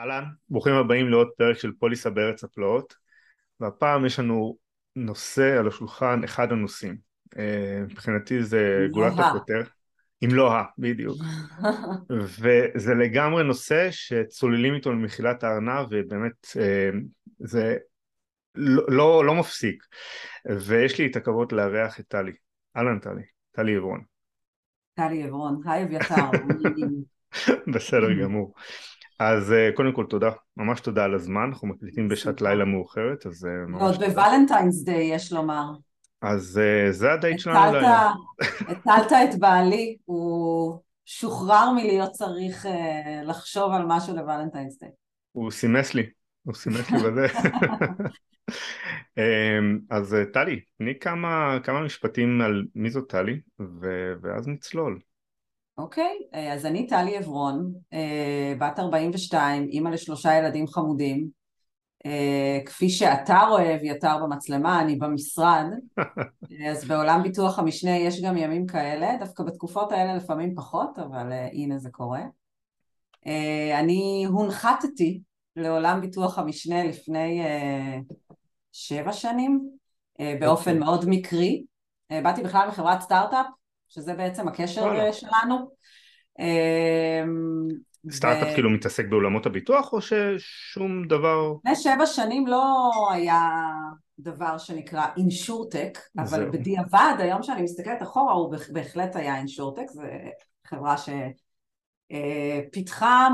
אהלן, ברוכים הבאים לעוד פרק של פוליסה בארץ הפלאות. והפעם יש לנו נושא על השולחן, אחד הנושאים. אה, מבחינתי זה גולת הכותר אם לא ה, בדיוק. וזה לגמרי נושא שצוללים איתו למחילת הארנב ובאמת אה, זה לא, לא, לא מפסיק. ויש לי את הכבוד לארח את טלי, אהלן טלי, טלי עברון. טלי עברון, היי אביתר. בסדר גמור. אז אה, קודם כל תודה, ממש תודה על הזמן, אנחנו מקליטים בשעת לילה מאוחרת, אז אה, ממש... עוד ב Valentine's Day יש לומר. אז אה, זה הדייט שלנו לילה. הטלת את בעלי, הוא שוחרר מלהיות צריך לחשוב על משהו ל Valentine's Day. הוא סימס לי, הוא סימס לי בזה. אמ, אז טלי, תני כמה, כמה משפטים על מי זאת טלי, ואז נצלול. אוקיי, אה, אז אני טלי עברון, אה, בת 42, אימא לשלושה ילדים חמודים. אה, כפי שאתה רואה אביתר במצלמה, אני במשרד, אז בעולם ביטוח המשנה יש גם ימים כאלה, דווקא בתקופות האלה לפעמים פחות, אבל הנה זה קורה. אני הונחתתי לעולם ביטוח המשנה לפני שבע שנים, באופן okay. אוקיי. מאוד מקרי. באתי בכלל מחברת סטארט-אפ שזה בעצם הקשר. שלנו. אמ, סטארט-אפ ו... כאילו מתעסק בעולמות הביטוח או ששום דבר... לפני שבע שנים לא היה דבר שנקרא אינשורטק, אבל בדיעבד, היום שאני מסתכלת אחורה, הוא בהחלט היה אינשורטק, זו חברה אה,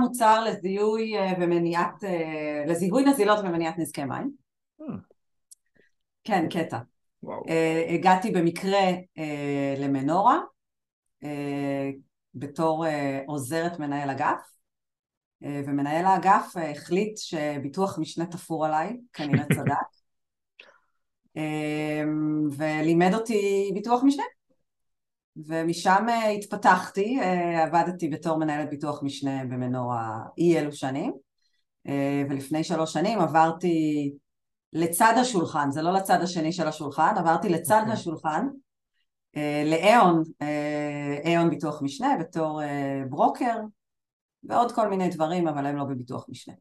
מוצר לזיהוי אה, ומניעת, אה, לזיהוי נזילות ומניעת נזקי מים. כן, קטע. וואו. הגעתי במקרה למנורה בתור עוזרת מנהל אגף ומנהל האגף החליט שביטוח משנה תפור עליי, כנראה צדק ולימד אותי ביטוח משנה ומשם uh, התפתחתי, uh, עבדתי בתור מנהלת ביטוח משנה במנורה אי אלו שנים uh, ולפני שלוש שנים עברתי לצד השולחן, זה לא לצד השני של השולחן, עברתי לצד okay. אוקיי. השולחן אה, לאיון, אה, איון ביטוח משנה בתור אה, ברוקר ועוד כל מיני דברים, אבל הם לא בביטוח משנה.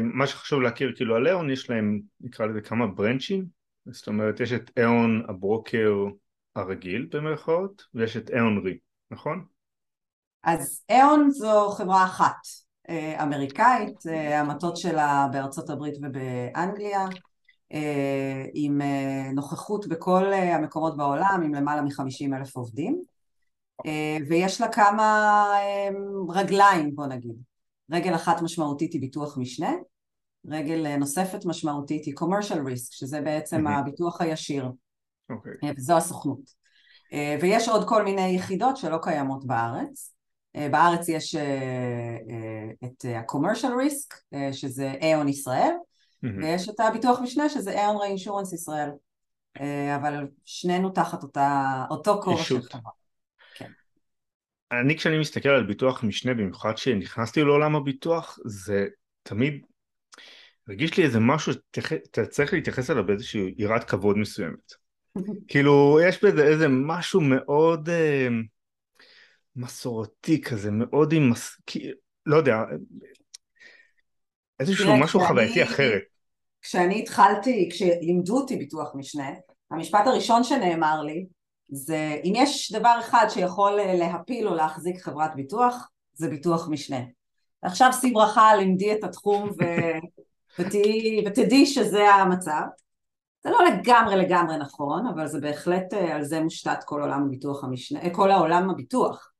מה שחשוב להכיר, כאילו על איון יש להם, נקרא לזה כמה ברנצ'ים, זאת אומרת יש את איון הברוקר הרגיל במרכאות, ויש את איון רי, נכון? אז איון זו חברה אחת, אה, אמריקאית, אה, המטות שלה בארצות הברית ובאנגליה, אה, עם נוכחות בכל המקומות בעולם, עם למעלה מחמישים אלף עובדים, ויש לה כמה רגליים, בוא נגיד. רגל אחת משמעותית היא ביטוח משנה, רגל נוספת משמעותית היא commercial risk, שזה בעצם mm-hmm. הביטוח הישיר, okay. אוקיי. וזו הסוכנות. ויש עוד כל מיני יחידות שלא קיימות בארץ. אה, בארץ יש אה, אה, את ה-commercial risk, שזה איון ישראל, mm-hmm. ויש את הביטוח משנה, שזה איון ריינשורנס ישראל. אבל שנינו תחת אותה, אותו כובע של חברה. כן. אני כשאני מסתכל על ביטוח משנה, במיוחד כשנכנסתי לעולם הביטוח, זה תמיד הרגיש לי איזה משהו שאתה צריך להתייחס אליו באיזושהי יראת כבוד מסוימת. כאילו, יש בזה איזה משהו מאוד... מסורתי כזה, מאוד עם, מס... לא יודע, איזשהו משהו חווייתי אחרת. כשאני התחלתי, כשלימדו אותי ביטוח משנה, המשפט הראשון שנאמר לי זה אם יש דבר אחד שיכול להפיל או להחזיק חברת ביטוח, זה ביטוח משנה. עכשיו שיא ברכה לימדי את התחום ו... ותדעי שזה המצב. זה לא לגמרי לגמרי נכון, אבל זה בהחלט אה, על זה מושתת כל עולם הביטוח המשנה, אה, כל העולם הביטוח.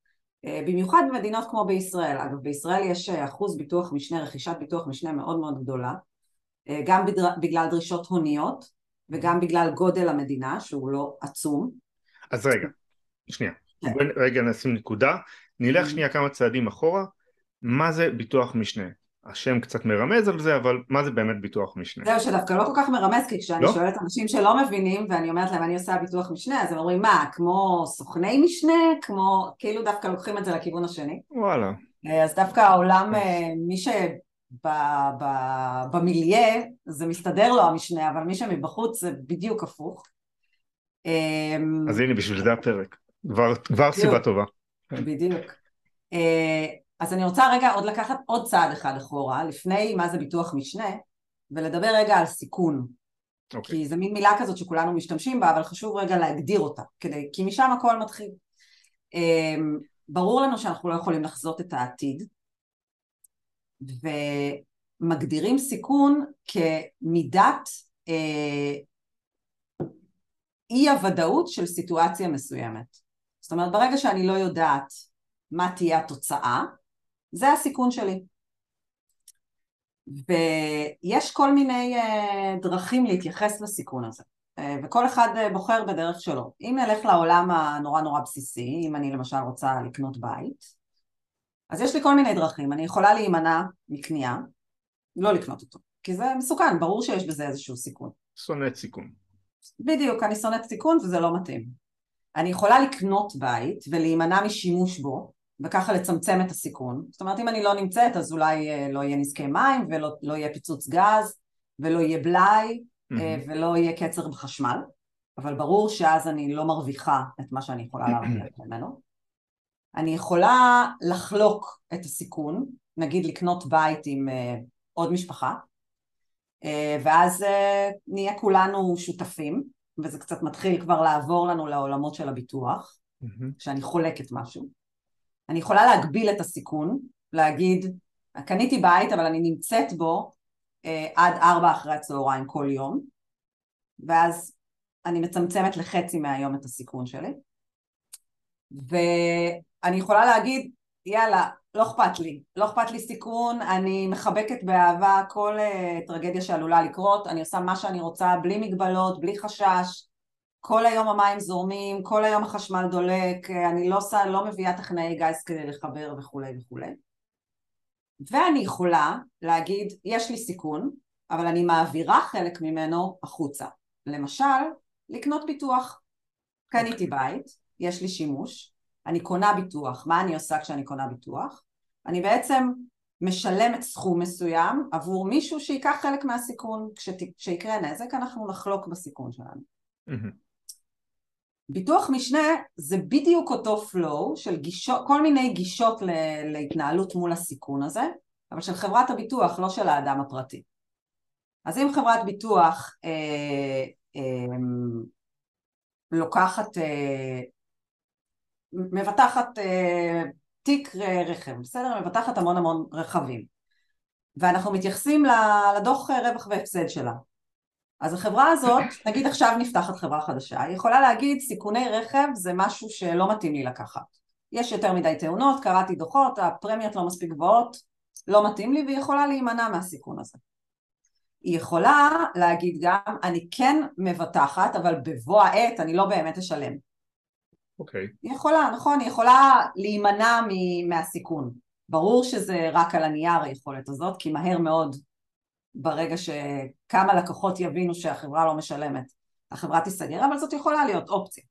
אה, במיוחד במדינות כמו בישראל, אגב בישראל יש אחוז ביטוח משנה, רכישת ביטוח משנה מאוד מאוד גדולה, גם בגלל דרישות הוניות וגם בגלל גודל המדינה שהוא לא עצום. אז רגע, שנייה, כן. רגע נשים נקודה, נלך mm-hmm. שנייה כמה צעדים אחורה, מה זה ביטוח משנה? השם קצת מרמז על זה, אבל מה זה באמת ביטוח משנה? זהו, שדווקא לא כל כך מרמז, כי כשאני לא? שואלת אנשים שלא מבינים, ואני אומרת להם, אני עושה ביטוח משנה, אז הם אומרים, מה, כמו סוכני משנה? כמו, כאילו דווקא לוקחים את זה לכיוון השני. וואלה. אז דווקא העולם, אה, מי במיליה זה מסתדר לו המשנה, אבל מי שמבחוץ זה בדיוק הפוך. אמ, אז הנה, בשביל זה הפרק. כבר, כבר סיבה טובה. בדיוק. אז אני רוצה רגע עוד לקחת עוד צעד אחד אחורה, לפני מה זה ביטוח משנה, ולדבר רגע על סיכון. Okay. אוקיי. כי זו מין מילה כזאת שכולנו משתמשים בה, אבל חשוב רגע להגדיר אותה, כדי, כי משם הכל מתחיל. אמ, ברור לנו שאנחנו לא יכולים לחזות את העתיד, ומגדירים סיכון כמידת אה, אי הוודאות של סיטואציה מסוימת. זאת אומרת ברגע שאני לא יודעת מה תהיה התוצאה, זה הסיכון שלי. ויש כל מיני אה, דרכים להתייחס לסיכון הזה, אה, וכל אחד אה, בוחר בדרך שלו. אם נלך לעולם הנורא נורא בסיסי, אם אני למשל רוצה לקנות בית, אז יש לי כל מיני דרכים, אני יכולה להימנע מקנייה, לא לקנות אותו, כי זה מסוכן, ברור שיש בזה איזשהו סיכון. שונאת סיכון. בדיוק, אני שונאת סיכון וזה לא מתאים. אני יכולה לקנות בית ולהימנע משימוש בו, וככה לצמצם את הסיכון. זאת אומרת, אם אני לא נמצאת, אז אולי אה, לא יהיה נזקי מים, ולא לא יהיה פיצוץ גז, ולא יהיה בלאי, mm-hmm. ולא יהיה קצר בחשמל, אבל ברור שאז אני לא מרוויחה את מה שאני יכולה להרוויח ממנו. אני יכולה לחלוק את הסיכון, נגיד לקנות בית עם uh, עוד משפחה, ואז נהיה כולנו שותפים, וזה קצת מתחיל כבר לעבור לנו לעולמות של הביטוח, mm-hmm. שאני חולקת משהו. אני יכולה להגביל את הסיכון, להגיד, קניתי בית אבל אני נמצאת בו אה, עד ארבע אחרי הצהריים כל יום, ואז אני מצמצמת לחצי מהיום את הסיכון שלי. ואני יכולה להגיד, יאללה, לא אכפת לי, לא אכפת לי סיכון, אני מחבקת באהבה כל uh, טרגדיה שעלולה לקרות, אני עושה מה שאני רוצה בלי מגבלות, בלי חשש, כל היום המים זורמים, כל היום החשמל דולק, אני לא, עושה, לא מביאה טכנאי גיס כדי לחבר וכולי וכולי. ואני יכולה להגיד, יש לי סיכון, אבל אני מעבירה חלק ממנו החוצה. למשל, לקנות ביטוח. קניתי בית, יש לי שימוש, אני קונה ביטוח. מה אני עושה כשאני קונה ביטוח? אני בעצם משלמת סכום מסוים עבור מישהו שייקח חלק מהסיכון. כשיקרה נזק אנחנו נחלוק בסיכון שלנו. Mm-hmm. ביטוח משנה זה בדיוק אותו flow של גישות, כל מיני גישות להתנהלות מול הסיכון הזה, אבל של חברת הביטוח, לא של האדם הפרטי. אז אם חברת ביטוח אה, אה, לוקחת, אה, מבטחת אה, תיק רכב, בסדר? מבטחת המון המון רכבים, ואנחנו מתייחסים לדוח רווח והפסד שלה. אז החברה הזאת, נגיד עכשיו נפתחת חברה חדשה, היא יכולה להגיד סיכוני רכב זה משהו שלא מתאים לי לקחת. יש יותר מדי תאונות, קראתי דוחות, הפרמיות לא מספיק גבוהות, לא מתאים לי והיא יכולה להימנע מהסיכון הזה. היא יכולה להגיד גם, אני כן מבטחת, אבל בבוא העת אני לא באמת אשלם. אוקיי. Okay. היא יכולה, נכון, היא יכולה להימנע מהסיכון. ברור שזה רק על הנייר היכולת הזאת, כי מהר מאוד ברגע שכמה לקוחות יבינו שהחברה לא משלמת, החברה תיסגר, אבל זאת יכולה להיות אופציה.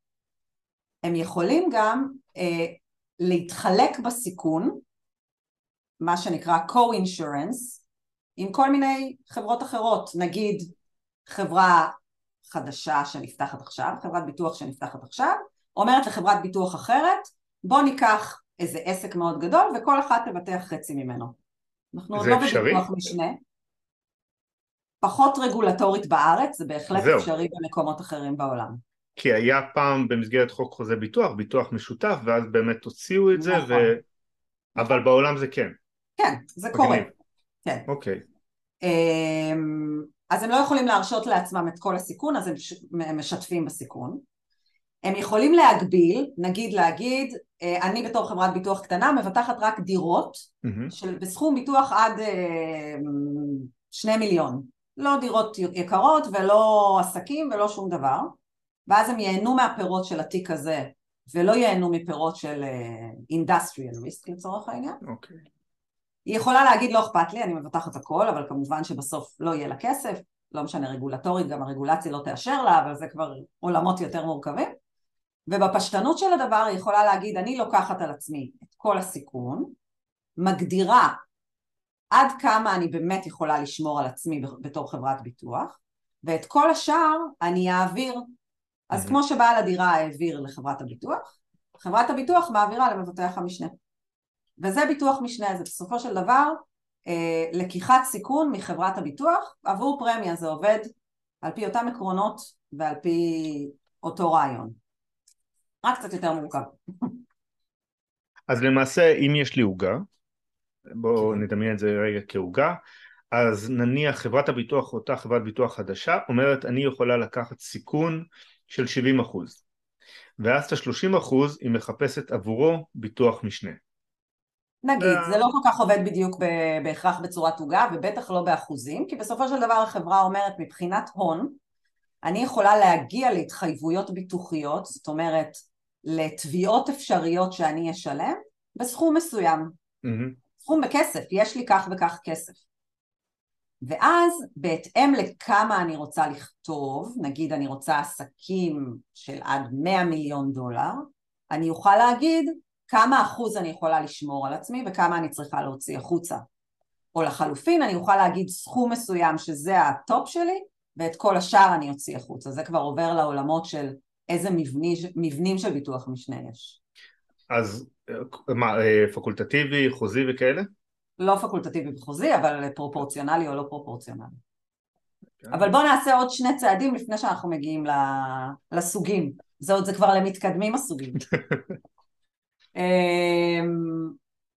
הם יכולים גם אה, להתחלק בסיכון, מה שנקרא co-insurance, עם כל מיני חברות אחרות, נגיד חברה חדשה שנפתחת עכשיו, חברת ביטוח שנפתחת עכשיו, אומרת לחברת ביטוח אחרת, בוא ניקח איזה עסק מאוד גדול וכל אחת תבטח חצי ממנו. אנחנו עוד לא בביטוח משנה. פחות רגולטורית בארץ, זה בהחלט זהו. אפשרי במקומות אחרים בעולם. כי היה פעם במסגרת חוק חוזה ביטוח, ביטוח משותף, ואז באמת הוציאו את זה, נכון. ו... אבל בעולם זה כן. כן, זה קורה. כן. אוקיי. אמ, אז הם לא יכולים להרשות לעצמם את כל הסיכון, אז הם משתפים בסיכון. הם יכולים להגביל, נגיד להגיד, אה, אני בתור חברת ביטוח קטנה מבטחת רק דירות, mm-hmm. של, בסכום ביטוח עד אה, שני מיליון. לא דירות יקרות ולא עסקים ולא שום דבר, ואז הם ייהנו מהפירות של התיק הזה ולא ייהנו מפירות של אינדסטריאל uh, ריסק לצורך העניין. אוקיי. Okay. היא יכולה להגיד לא אכפת לי, אני מבטחת הכל, אבל כמובן שבסוף לא יהיה לה כסף, לא משנה רגולטורית, גם הרגולציה לא תאשר לה, אבל זה כבר עולמות יותר מורכבים. ובפשטנות של הדבר היא יכולה להגיד אני לוקחת על עצמי את כל הסיכון, מגדירה עד כמה אני באמת יכולה לשמור על עצמי בתור חברת ביטוח, ואת כל השאר אני אעביר. אז כמו שבעל הדירה העביר לחברת הביטוח, חברת הביטוח מעבירה למבטח המשנה. וזה ביטוח משנה, זה בסופו של דבר אה, לקיחת סיכון מחברת הביטוח עבור פרמיה, זה עובד על פי אותם עקרונות ועל פי אותו רעיון. רק קצת יותר מורכב. אז למעשה אם יש לי עוגה, בואו כן. נדמיין את זה רגע כעוגה, אז נניח חברת הביטוח, אותה חברת ביטוח חדשה, אומרת אני יכולה לקחת סיכון של 70 אחוז, ואז את ה-30 אחוז היא מחפשת עבורו ביטוח משנה. נגיד, זה לא כל כך עובד בדיוק בהכרח בצורת עוגה, ובטח לא באחוזים, כי בסופו של דבר החברה אומרת מבחינת הון, אני יכולה להגיע להתחייבויות ביטוחיות, זאת אומרת לתביעות אפשריות שאני אשלם, בסכום מסוים. Mm-hmm. סכום בכסף, יש לי כך וכך כסף. ואז בהתאם לכמה אני רוצה לכתוב, נגיד אני רוצה עסקים של עד 100 מיליון דולר, אני אוכל להגיד כמה אחוז אני יכולה לשמור על עצמי וכמה אני צריכה להוציא החוצה. או לחלופין אני אוכל להגיד סכום מסוים שזה ה top שלי ואת כל השאר אני אוציא החוצה. זה כבר עובר לעולמות של איזה מבני, מבנים של ביטוח משנה יש. אז מה, אה, פקולטטיבי, חוזי וכאלה? לא פקולטטיבי וחוזי, אבל פרופורציונלי או לא פרופורציונלי. כן. אבל בואו נעשה עוד שני צעדים לפני שאנחנו מגיעים לסוגים. זה עוד זה כבר למתקדמים הסוגים. אמ,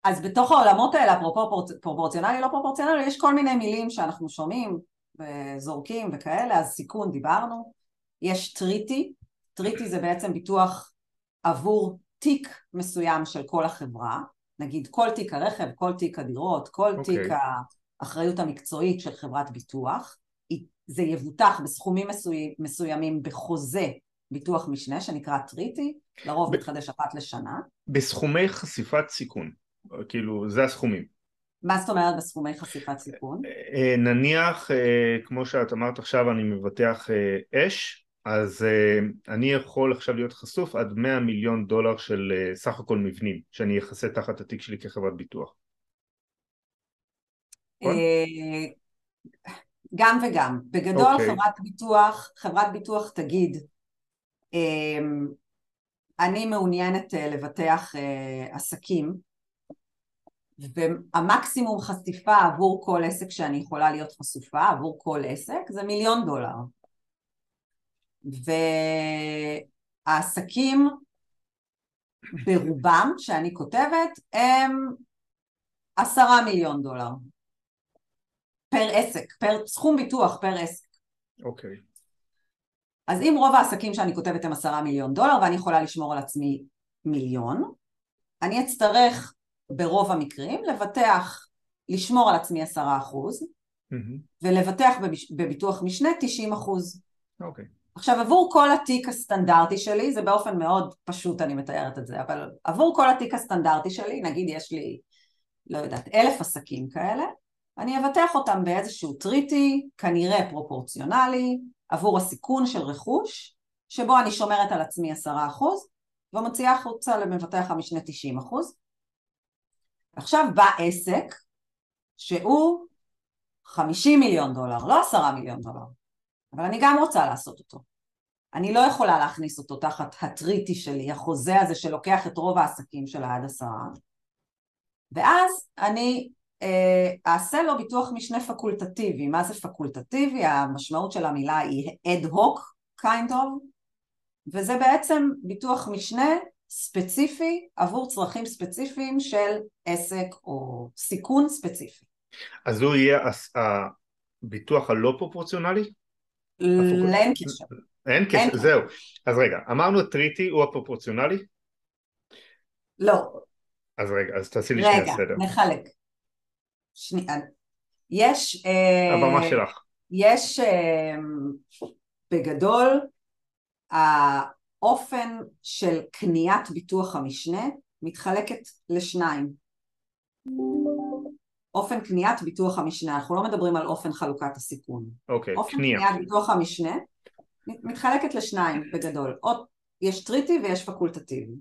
אז בתוך העולמות האלה, אפרופו פרופורציונלי, לא פרופורציונלי, יש כל מיני מילים שאנחנו שומעים וזורקים וכאלה, אז סיכון דיברנו, יש treaty, treaty זה בעצם ביטוח עבור תיק מסוים של כל החברה, נגיד כל תיק הרכב, כל תיק הדירות, כל okay. תיק אוקיי. האחריות המקצועית של חברת ביטוח, זה יבוטח בסכומים מסוימים בחוזה ביטוח משנה שנקרא treaty, לרוב ב... מתחדש אחת לשנה. בסכומי חשיפת סיכון, כאילו זה הסכומים. מה זאת אומרת בסכומי חשיפת סיכון? אה, אה, נניח, אה, כמו שאת אמרת עכשיו, אני מבטח אש, אז אני יכול עכשיו להיות חשוף עד 100 מיליון דולר של סך הכל מבנים, שאני אכסה תחת התיק שלי כחברת ביטוח. נכון? גם וגם. בגדול okay. אוקיי. חברת ביטוח, חברת ביטוח תגיד אני מעוניינת אה, לבטח אה, עסקים והמקסימום חשיפה עבור כל עסק שאני יכולה להיות חשופה, עבור כל עסק, זה מיליון דולר. והעסקים ברובם שאני כותבת הם עשרה מיליון דולר פר עסק, פר סכום ביטוח פר עסק. אוקיי. Okay. אז אם רוב העסקים שאני כותבת הם עשרה מיליון דולר ואני יכולה לשמור על עצמי מיליון, אני אצטרך ברוב המקרים לבטח, לשמור על עצמי עשרה אחוז mm-hmm. ולבטח בביטוח משנה תשעים אחוז. אוקיי. Okay. עכשיו עבור כל התיק הסטנדרטי שלי, זה באופן מאוד פשוט אני מתארת את זה, אבל עבור כל התיק הסטנדרטי שלי, נגיד יש לי, לא יודעת, אלף עסקים כאלה, אני אבטח אותם באיזשהו טריטי, כנראה פרופורציונלי, עבור הסיכון של רכוש, שבו אני שומרת על עצמי עשרה אחוז, ומוציאה החוצה למבטח המשנה תשעים אחוז. עכשיו בא עסק שהוא חמישים מיליון דולר, לא עשרה מיליון דולר, אבל אני גם רוצה לעשות אותו. אני לא יכולה להכניס אותו תחת הטריטי שלי, החוזה הזה שלוקח את רוב העסקים של העד עשרה, ואז אני אה, אעשה לו ביטוח משנה פקולטטיבי. מה זה פקולטטיבי? המשמעות של המילה היא אד הוק, kind of, וזה בעצם ביטוח משנה ספציפי עבור צרכים ספציפיים של עסק או סיכון ספציפי. אז הוא יהיה הביטוח הלא פרופורציונלי? אין קשר. אין קשר, זהו. אז רגע, אמרנו טריטי הוא הפרופורציונלי? לא. אז רגע, אז תעשי לי שנייה סדר. רגע, נחלק. שנייה, יש... הבמה אה, שלך. יש אה, בגדול האופן של קניית ביטוח המשנה מתחלקת לשניים. אופן קניית ביטוח המשנה, אנחנו לא מדברים על אופן חלוקת הסיכון. אוקיי, אופן קנייה. אופן קניית ביטוח המשנה מתחלקת לשניים בגדול. עוד, יש treaty ויש פקולטטיבי.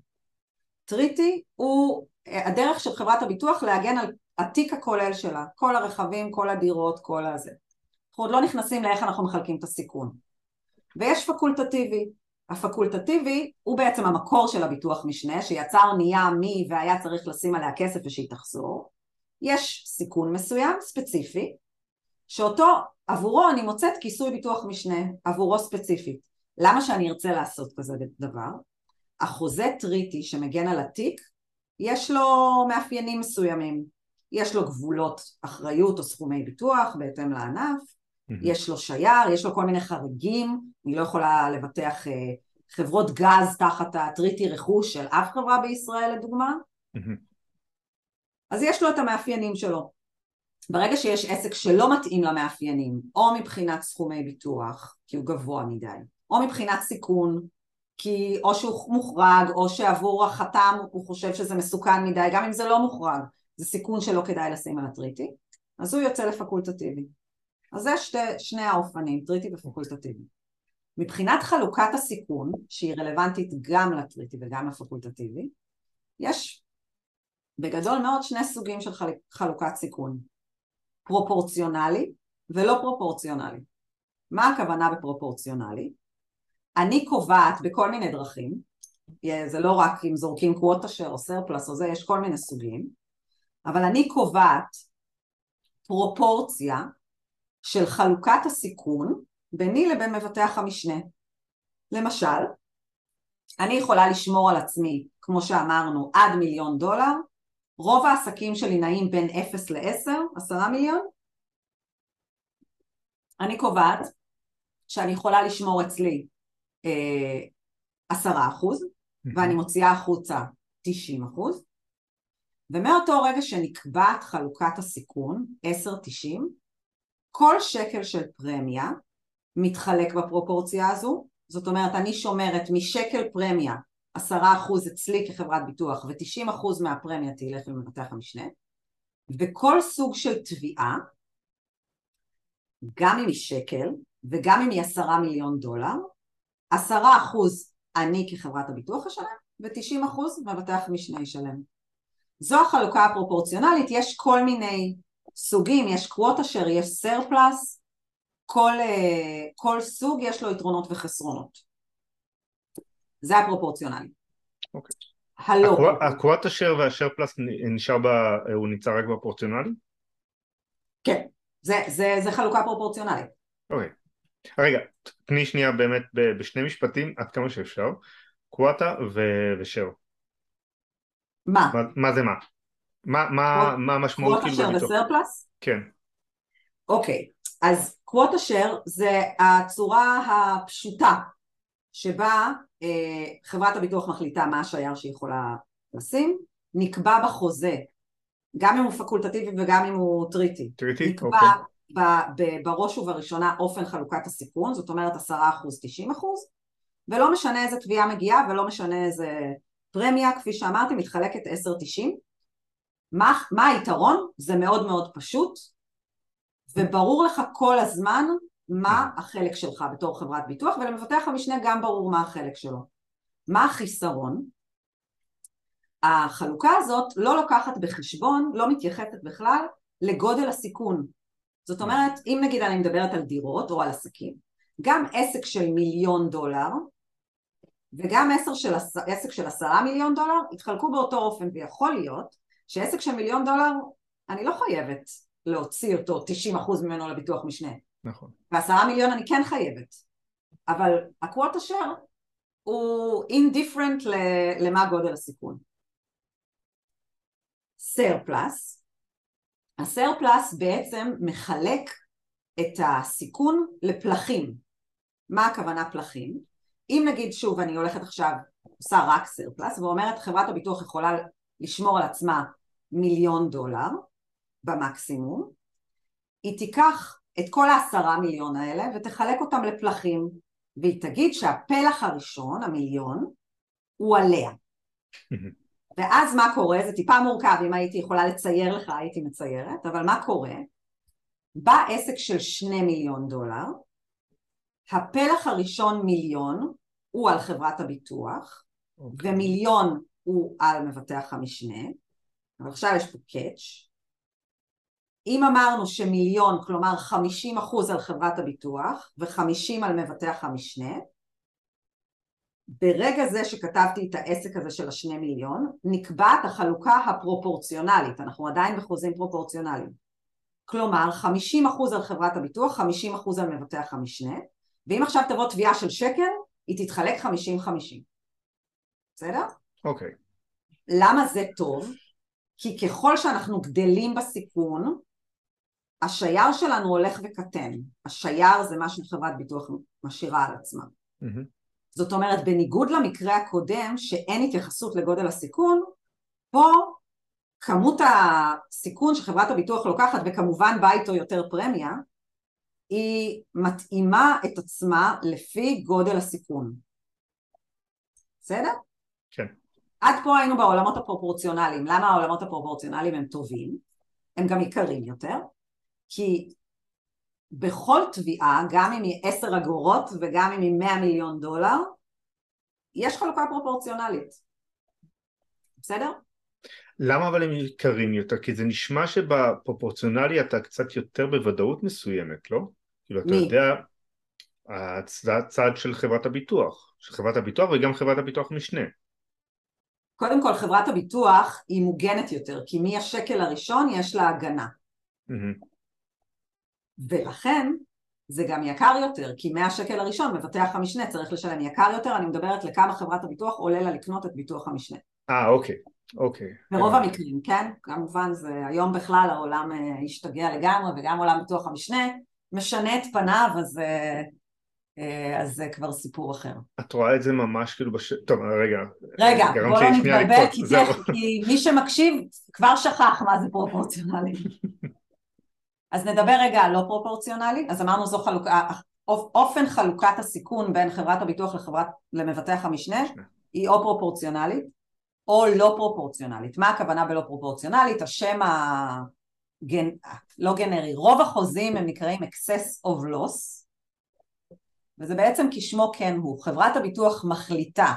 treaty הוא הדרך של חברת הביטוח להגן על התיק הכולל שלה, כל הרכבים, כל הדירות, כל הזה. אנחנו עוד לא נכנסים לאיך אנחנו מחלקים את הסיכון. ויש פקולטטיבי. הפקולטטיבי הוא בעצם המקור של הביטוח משנה, שיצר נהיה מי והיה צריך לשים עליה כסף ושהיא תחזור. יש סיכון מסוים, ספציפי, שאותו, עבורו אני מוצאת כיסוי ביטוח משנה, עבורו ספציפית. למה שאני ארצה לעשות כזה דבר? החוזה טריטי שמגן על התיק, יש לו מאפיינים מסוימים. יש לו גבולות אחריות או סכומי ביטוח בהתאם לענף, mm-hmm. יש לו שייר, יש לו כל מיני חריגים, אני לא יכולה לבטח אה, חברות גז תחת הטריטי רכוש של אף חברה בישראל לדוגמה, mm-hmm. אז יש לו את המאפיינים שלו. ברגע שיש עסק שלא מתאים למאפיינים, או מבחינת סכומי ביטוח, כי הוא גבוה מדי, או מבחינת סיכון, כי או שהוא מוחרג, או שעבור החתם הוא חושב שזה מסוכן מדי, גם אם זה לא מוחרג, זה סיכון שלא כדאי לשים על הטריטי, אז הוא יוצא לפקולטטיבי. אז זה שתי, שני האופנים, טריטי ופקולטטיבי. מבחינת חלוקת הסיכון, שהיא רלוונטית גם לטריטי וגם לפקולטטיבי, יש בגדול מאוד שני סוגים של חל... חלוקת סיכון, פרופורציונלי ולא פרופורציונלי. מה הכוונה בפרופורציונלי? אני קובעת בכל מיני דרכים, זה לא רק אם זורקים קווטה או סרפלס או זה, יש כל מיני סוגים, אבל אני קובעת פרופורציה של חלוקת הסיכון ביני לבין מבטח המשנה. למשל, אני יכולה לשמור על עצמי, כמו שאמרנו, עד מיליון דולר, רוב העסקים שלי נעים בין 0 ל-10, 10 מיליון, אני קובעת שאני יכולה לשמור אצלי אה, עשרה אחוז, ואני מוציאה החוצה 90 אחוז, ומאותו רגע שנקבעת חלוקת הסיכון, 10-90, כל שקל של פרמיה מתחלק בפרופורציה הזו, זאת אומרת אני שומרת משקל פרמיה עשרה אחוז אצלי כחברת ביטוח ותשעים אחוז מהפרמיה תלך למבטח המשנה וכל סוג של תביעה גם אם היא שקל וגם אם היא עשרה מיליון דולר עשרה אחוז אני כחברת הביטוח אשלם ותשעים אחוז מבטח המשנה ישלם זו החלוקה הפרופורציונלית, יש כל מיני סוגים, יש קוואט אשר יש סרפלס, כל, אה, כל סוג יש לו יתרונות וחסרונות. זה הפרופורציונלי. אוקיי. הלא. הקוואט אשר והשרפלס נשאר ב... הוא נמצא רק בפרופורציונלי? כן, זה, זה, זה חלוקה פרופורציונלית. אוקיי. רגע, תני שנייה באמת בשני משפטים עד כמה שאפשר, קוואטה ושר. מה? מה, מה זה מה? מה, מה, מה המשמעות כאילו בביטוח? קוואט אשר וסרפלס? כן. אוקיי, אז קוואט אשר זה הצורה הפשוטה שבה אה, חברת הביטוח מחליטה מה השייר שהיא יכולה לשים, נקבע בחוזה, גם אם הוא פקולטטיבי וגם אם הוא טריטי. טריטי? נקבע אוקיי. ב- ב- בראש ובראשונה אופן חלוקת הסיכון, זאת אומרת עשרה אחוז, תשעים אחוז, ולא משנה איזה תביעה מגיעה ולא משנה איזה פרמיה, כפי שאמרתי, מתחלקת 10-90. מה, מה היתרון? זה מאוד מאוד פשוט, וברור לך כל הזמן מה החלק שלך בתור חברת ביטוח, ולמבטח המשנה גם ברור מה החלק שלו. מה החיסרון? החלוקה הזאת לא לוקחת בחשבון, לא מתייחסת בכלל לגודל הסיכון. זאת אומרת, אם נגיד אני מדברת על דירות או על עסקים, גם עסק של מיליון דולר וגם עסק של, עסק של עשרה מיליון דולר יתחלקו באותו אופן ויכול להיות שעסק של מיליון דולר אני לא חייבת להוציא אותו 90% ממנו לביטוח משנה נכון. ועשרה מיליון אני כן חייבת אבל ה quota share הוא אינדיפרנט למה גודל הסיכון. surplus ה surplus בעצם מחלק את הסיכון לפלחים. מה הכוונה פלחים? אם נגיד שוב אני הולכת עכשיו, עושה רק surplus ואומרת חברת הביטוח יכולה לשמור על עצמה מיליון דולר במקסימום, היא תיקח את כל העשרה מיליון האלה ותחלק אותם לפלחים והיא תגיד שהפלח הראשון, המיליון, הוא עליה. ואז מה קורה? זה טיפה מורכב, אם הייתי יכולה לצייר לך הייתי מציירת, אבל מה קורה? בא עסק של שני מיליון דולר, הפלח הראשון מיליון הוא על חברת הביטוח, okay. אוקיי. ומיליון הוא על מבטח המשנה, אבל עכשיו יש פה קאץ'. אם אמרנו שמיליון, כלומר 50% על חברת הביטוח ו-50 על מבטח המשנה, ברגע זה שכתבתי את העסק הזה של השני מיליון, נקבעת החלוקה הפרופורציונלית, אנחנו עדיין בחוזים פרופורציונליים. כלומר, 50% על חברת הביטוח, 50% על מבטח המשנה, ואם עכשיו תבוא תביעה של שקל, היא תתחלק 50-50. בסדר? אוקיי. Okay. למה זה טוב? כי ככל שאנחנו גדלים בסיכון, השייר שלנו הולך וקטן. השייר זה מה שחברת ביטוח משאירה על עצמה. Mm-hmm. זאת אומרת, בניגוד למקרה הקודם, שאין התייחסות לגודל הסיכון, פה כמות הסיכון שחברת הביטוח לוקחת, וכמובן בא איתו יותר פרמיה, היא מתאימה את עצמה לפי גודל הסיכון. בסדר? כן. עד פה היינו בעולמות הפרופורציונליים. למה העולמות הפרופורציונליים הם טובים? הם גם יקרים יותר, כי בכל תביעה, גם אם היא עשר אגורות וגם אם היא מאה מיליון דולר, יש חלוקה פרופורציונלית. בסדר? למה אבל הם יקרים יותר? כי זה נשמע שבפרופורציונלי אתה קצת יותר בוודאות מסוימת, לא? כאילו אתה יודע, הצד של חברת הביטוח, של חברת הביטוח וגם חברת הביטוח משנה. קודם כל חברת הביטוח היא מוגנת יותר, כי מהשקל הראשון יש לה הגנה. Mm-hmm. ולכן זה גם יקר יותר, כי מהשקל הראשון מבטח המשנה צריך לשלם יקר יותר, אני מדברת לכמה חברת הביטוח עולה לה לקנות את ביטוח המשנה. אה, אוקיי, אוקיי. ברוב המקרים, כן? כמובן זה היום בכלל העולם אה, השתגע לגמרי, וגם עולם ביטוח המשנה משנה את פניו, אז, אה, אה, אז זה כבר סיפור אחר. את רואה את זה ממש כאילו בש... טוב, רגע. רגע, בוא לא נתבלבל, כי, כי מי שמקשיב כבר שכח מה זה פרופורציונלי. אז נדבר רגע על לא פרופורציונלי, אז אמרנו זו חלוקה, אופן חלוקת הסיכון בין חברת הביטוח לחברת, למבטח המשנה היא או פרופורציונלית או לא פרופורציונלית. מה הכוונה בלא פרופורציונלית? השם הגן... לא גנרי, רוב החוזים הם נקראים excess of loss וזה בעצם כשמו כן הוא, חברת הביטוח מחליטה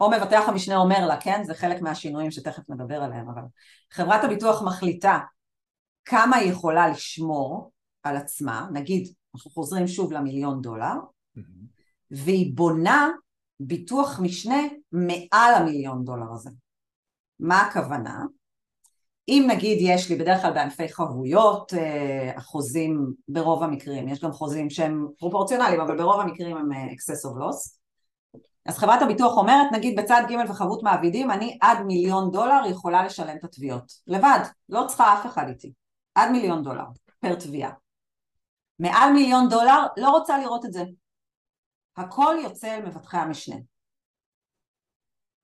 או מבטח המשנה אומר לה, כן? זה חלק מהשינויים שתכף נדבר עליהם, אבל חברת הביטוח מחליטה כמה היא יכולה לשמור על עצמה, נגיד אנחנו חוזרים שוב למיליון דולר. והיא בונה ביטוח משנה מעל המיליון דולר הזה. מה הכוונה? אם נגיד יש לי בדרך כלל בענפי חבויות, אה, החוזים ברוב המקרים, יש גם חוזים שהם פרופורציונליים אבל ברוב המקרים הם אה, excess of loss, אז חברת הביטוח אומרת נגיד בצד ג' וחבות מעבידים אני עד מיליון דולר יכולה לשלם את התביעות, לבד, לא צריכה אף אחד איתי עד מיליון דולר פר תביעה. מעל מיליון דולר לא רוצה לראות את זה. הכל יוצא אל מבטחי המשנה.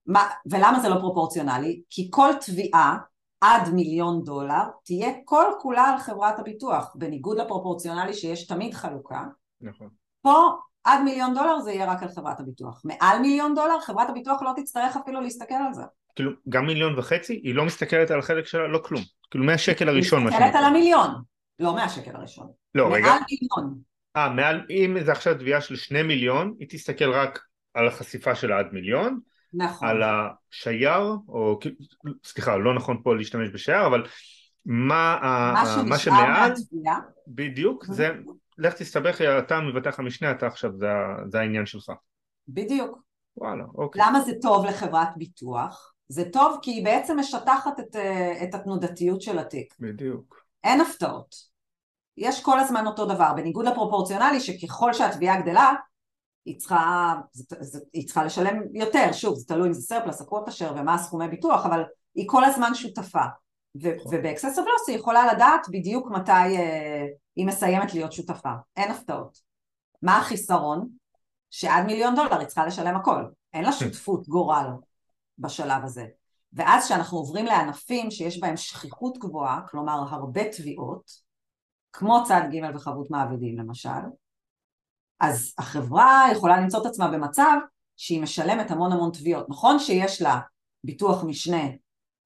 מה, ולמה זה לא פרופורציונלי? כי כל תביעה עד מיליון דולר תהיה כל כולה על חברת הביטוח, בניגוד לפרופורציונלי שיש תמיד חלוקה. נכון. פה עד מיליון דולר זה יהיה רק על חברת הביטוח. מעל מיליון דולר חברת הביטוח לא תצטרך אפילו להסתכל על זה. כאילו גם מיליון וחצי היא לא מסתכלת על החלק שלה לא כלום. כאילו מהשקל הראשון היא מסתכלת על המיליון. לא מהשקל הראשון. לא רגע. מעל מיליון. אה מעל אם זה עכשיו תביעה של שני מיליון היא תסתכל רק על החשיפה שלה עד מיליון נכון. על השייר או סליחה לא נכון פה להשתמש בשייר אבל מה, מה, מה שמעל בדיוק זה לך תסתבך אתה מבטח המשנה אתה עכשיו זה, זה העניין שלך. בדיוק. וואלה אוקיי. למה זה טוב לחברת ביטוח? זה טוב כי היא בעצם משטחת את, אה, את התנודתיות של התיק. בדיוק. אין הפתעות. יש כל הזמן אותו דבר, בניגוד לפרופורציונלי שככל שהתביעה גדלה, היא צריכה, היא צריכה לשלם יותר, שוב, זה תלוי אם זה surplus, ה quota share ומה הסכומי ביטוח, אבל היא כל הזמן שותפה. נכון. וב excess of loss היא יכולה לדעת בדיוק מתי אה, היא מסיימת להיות שותפה. אין הפתעות. מה החיסרון? שעד מיליון דולר היא צריכה לשלם הכל. אין לה שותפות גורל. בשלב הזה. ואז כשאנחנו עוברים לענפים שיש בהם שכיחות גבוהה, כלומר הרבה תביעות, כמו צד ג' וחבות מעבידים למשל, אז החברה יכולה למצוא את עצמה במצב שהיא משלמת המון המון תביעות. נכון שיש לה ביטוח משנה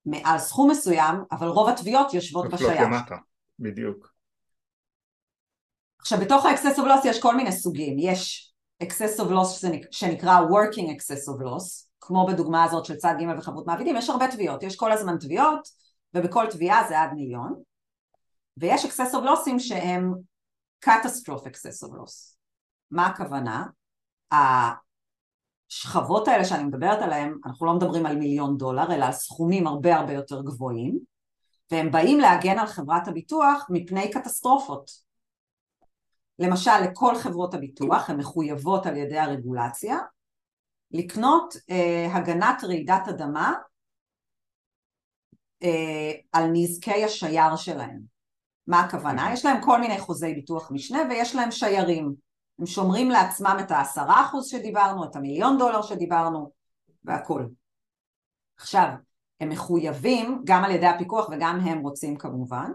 מעל סכום מסוים, אבל רוב התביעות יושבות בשייך. בדיוק. עכשיו בתוך ה-excess of loss יש כל מיני סוגים, יש excess of loss שנקרא working excess of loss, כמו בדוגמה הזאת של צד ג' וחבות מעבידים, יש הרבה תביעות, יש כל הזמן תביעות, ובכל תביעה זה עד מיליון, ויש excess of losses שהם catastrophe excess of loss. מה הכוונה? השכבות האלה שאני מדברת עליהן, אנחנו לא מדברים על מיליון דולר, אלא על סכומים הרבה הרבה יותר גבוהים, והם באים להגן על חברת הביטוח מפני קטסטרופות. למשל, לכל חברות הביטוח, הן מחויבות על ידי הרגולציה, לקנות אה, הגנת רעידת אדמה אה, על נזקי השייר שלהם. מה הכוונה? יש להם כל מיני חוזי ביטוח משנה ויש להם שיירים. הם שומרים לעצמם את העשרה אחוז שדיברנו, את המיליון דולר שדיברנו והכל. עכשיו, הם מחויבים, גם על ידי הפיקוח וגם הם רוצים כמובן,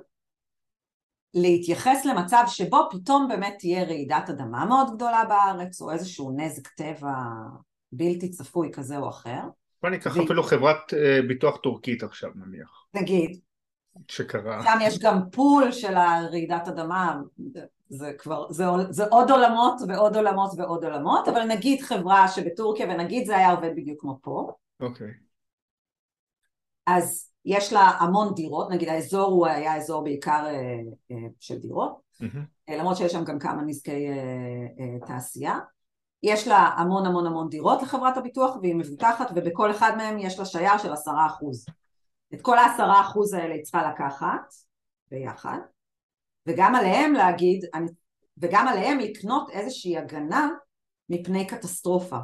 להתייחס למצב שבו פתאום באמת תהיה רעידת אדמה מאוד גדולה בארץ או איזשהו נזק טבע בלתי צפוי כזה או אחר. בוא ניקח ו... אפילו חברת אה, ביטוח טורקית עכשיו נניח. נגיד. שקרה. שם יש גם פול של הרעידת אדמה, זה כבר, זה, זה עוד עולמות ועוד עולמות ועוד עולמות, אבל נגיד חברה שבטורקיה ונגיד זה היה עובד בדיוק כמו פה. אוקיי. Okay. אז יש לה המון דירות, נגיד האזור הוא היה אזור בעיקר אה, אה, של דירות, mm-hmm. למרות שיש שם גם כמה נזקי תעשייה. יש לה המון המון המון דירות לחברת הביטוח והיא מבוטחת ובכל אחד מהם יש לה שייר של עשרה אחוז. את כל העשרה אחוז האלה היא צריכה לקחת ביחד וגם עליהם להגיד, וגם עליהם לקנות איזושהי הגנה מפני קטסטרופה.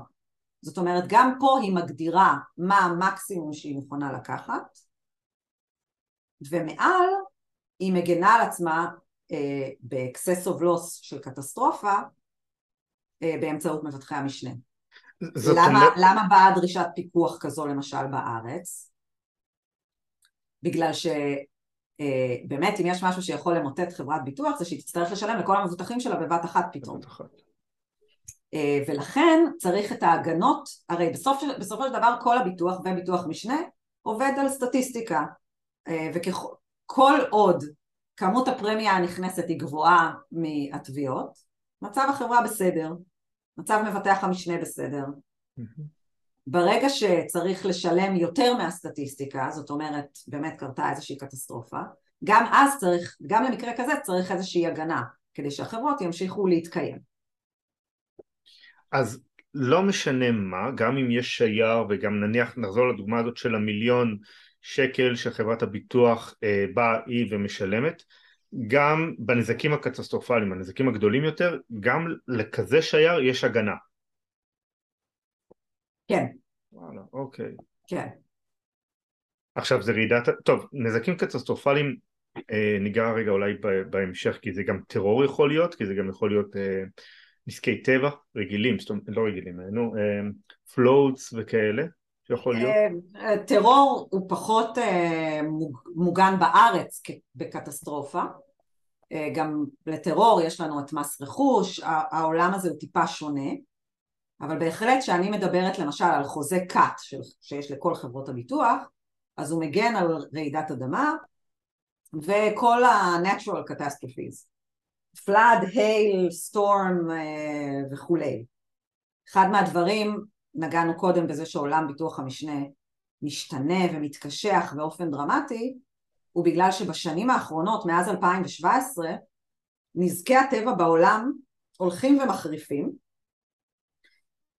זאת אומרת גם פה היא מגדירה מה המקסימום שהיא מוכנה לקחת ומעל היא מגנה על עצמה אה, ב-excess of loss של קטסטרופה באמצעות מבטחי המשנה. למה, אומרת... למה באה דרישת פיקוח כזו למשל בארץ? בגלל שבאמת אה, אם יש משהו שיכול למוטט חברת ביטוח זה שהיא תצטרך לשלם לכל המבוטחים שלה בבת אחת פתאום. אה, ולכן צריך את ההגנות, הרי בסוף, בסופו של דבר כל הביטוח וביטוח משנה עובד על סטטיסטיקה וכל עוד כמות הפרמיה הנכנסת היא גבוהה מהתביעות, מצב החברה בסדר, מצב מבטח המשנה בסדר. ברגע שצריך לשלם יותר מהסטטיסטיקה, זאת אומרת באמת קרתה איזושהי קטסטרופה, גם אז צריך, גם למקרה כזה צריך איזושהי הגנה, כדי שהחברות ימשיכו להתקיים. אז לא משנה מה, גם אם יש שייר וגם נניח נחזור לדוגמה הזאת של המיליון שקל שחברת הביטוח אה, באה היא ומשלמת, גם בנזקים הקטסטרופליים, הנזקים הגדולים יותר, גם לכזה שייר יש הגנה. כן. וואלה, אוקיי. כן. עכשיו זה רעידת, טוב, נזקים קטסטרופליים אה, ניגע רגע אולי בהמשך, כי זה גם טרור יכול להיות, כי זה גם יכול להיות אה, נזקי טבע רגילים, זאת אומרת, לא רגילים, נו, אה, פלוטס וכאלה. שיכול להיות? אה, טרור הוא פחות אה, מוגן בארץ בקטסטרופה. אה, גם לטרור יש לנו את מס רכוש, העולם הזה הוא טיפה שונה, אבל בהחלט כשאני מדברת למשל על חוזה קאט שיש לכל חברות הביטוח, אז הוא מגן על רעידת אדמה וכל ה-natural catastrophes, flood, hail, storm וכולי. אחד מהדברים נגענו קודם בזה שעולם ביטוח המשנה משתנה ומתקשח באופן דרמטי, הוא בגלל שבשנים האחרונות, מאז 2017, נזקי הטבע בעולם הולכים ומחריפים.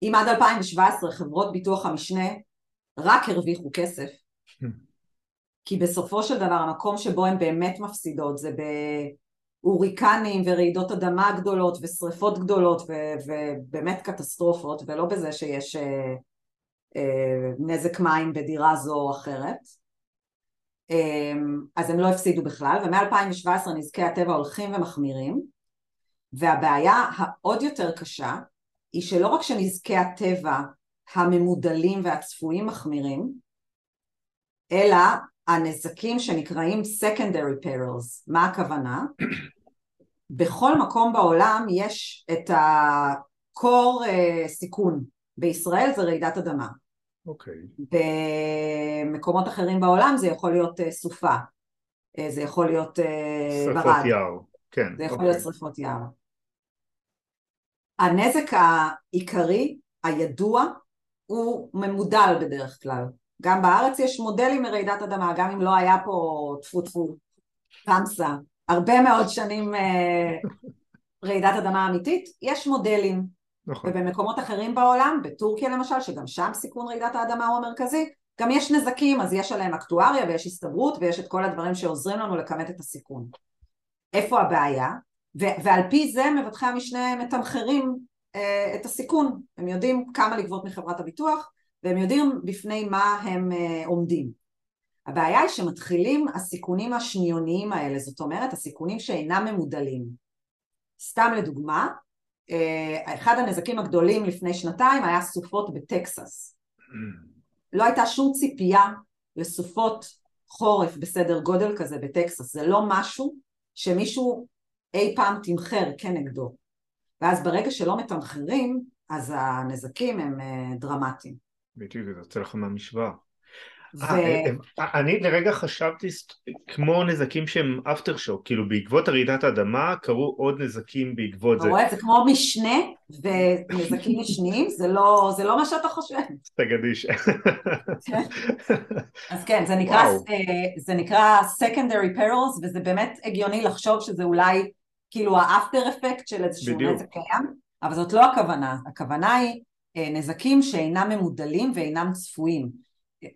אם עד 2017 חברות ביטוח המשנה רק הרוויחו כסף, כי בסופו של דבר המקום שבו הן באמת מפסידות זה הוריקנים ורעידות אדמה גדולות ושריפות גדולות ו- ובאמת קטסטרופות ולא בזה שיש אה, אה, נזק מים בדירה זו או אחרת. אה, אז הם לא הפסידו בכלל ומ-2017 נזקי הטבע הולכים ומחמירים. והבעיה העוד יותר קשה היא שלא רק שנזקי הטבע הממודלים והצפויים מחמירים אלא הנזקים שנקראים secondary perils, מה הכוונה? בכל מקום בעולם יש את הקור uh, סיכון, בישראל זה רעידת אדמה. אוקיי. Okay. במקומות אחרים בעולם זה יכול להיות uh, סופה, uh, זה יכול להיות uh, ברד. שרפות יער, כן. זה יכול okay. להיות אוקיי. שרפות יער. הנזק העיקרי, הידוע, הוא ממודל בדרך כלל. גם בארץ יש מודלים מרעידת אדמה, גם אם לא היה פה טפו טפו פמסה, הרבה מאוד שנים אה, רעידת אדמה אמיתית, יש מודלים. נכון. ובמקומות אחרים בעולם, בטורקיה למשל, שגם שם סיכון רעידת האדמה הוא המרכזי, גם יש נזקים, אז יש עליהם אקטואריה ויש הסתברות ויש את כל הדברים שעוזרים לנו לכמת את הסיכון. איפה הבעיה? ו- ועל פי זה מבטחי המשנה מתמחרים אה, את הסיכון, הם יודעים כמה לגבות מחברת הביטוח והם יודעים בפני מה הם אה, עומדים. הבעיה היא שמתחילים הסיכונים השניוניים האלה, זאת אומרת הסיכונים שאינם ממודלים. סתם לדוגמה, אה, אחד הנזקים הגדולים לפני שנתיים היה סופות בטקסס. לא הייתה שום ציפייה לסופות חורף בסדר גודל כזה בטקסס, זה לא משהו שמישהו אי פעם תמחר כנגדו. ואז ברגע שלא מתמחרים, אז הנזקים הם אה, דרמטיים. בדיוק, זה יוצא לך מהמשוואה. ו... אה, אה, אני לרגע חשבתי כמו נזקים שהם אפטר שוק, כאילו בעקבות הרעידת האדמה קרו עוד נזקים בעקבות זה. אתה רואה? זה כמו משנה ונזקים משניים, זה לא, זה לא מה שאתה חושב. תגדיש. כן. אז כן, זה נקרא, זה נקרא secondary perils וזה באמת הגיוני לחשוב שזה אולי כאילו האפטר אפקט של איזשהו. נזק קיים, אבל זאת לא הכוונה, הכוונה היא אה, נזקים שאינם ממודלים ואינם צפויים.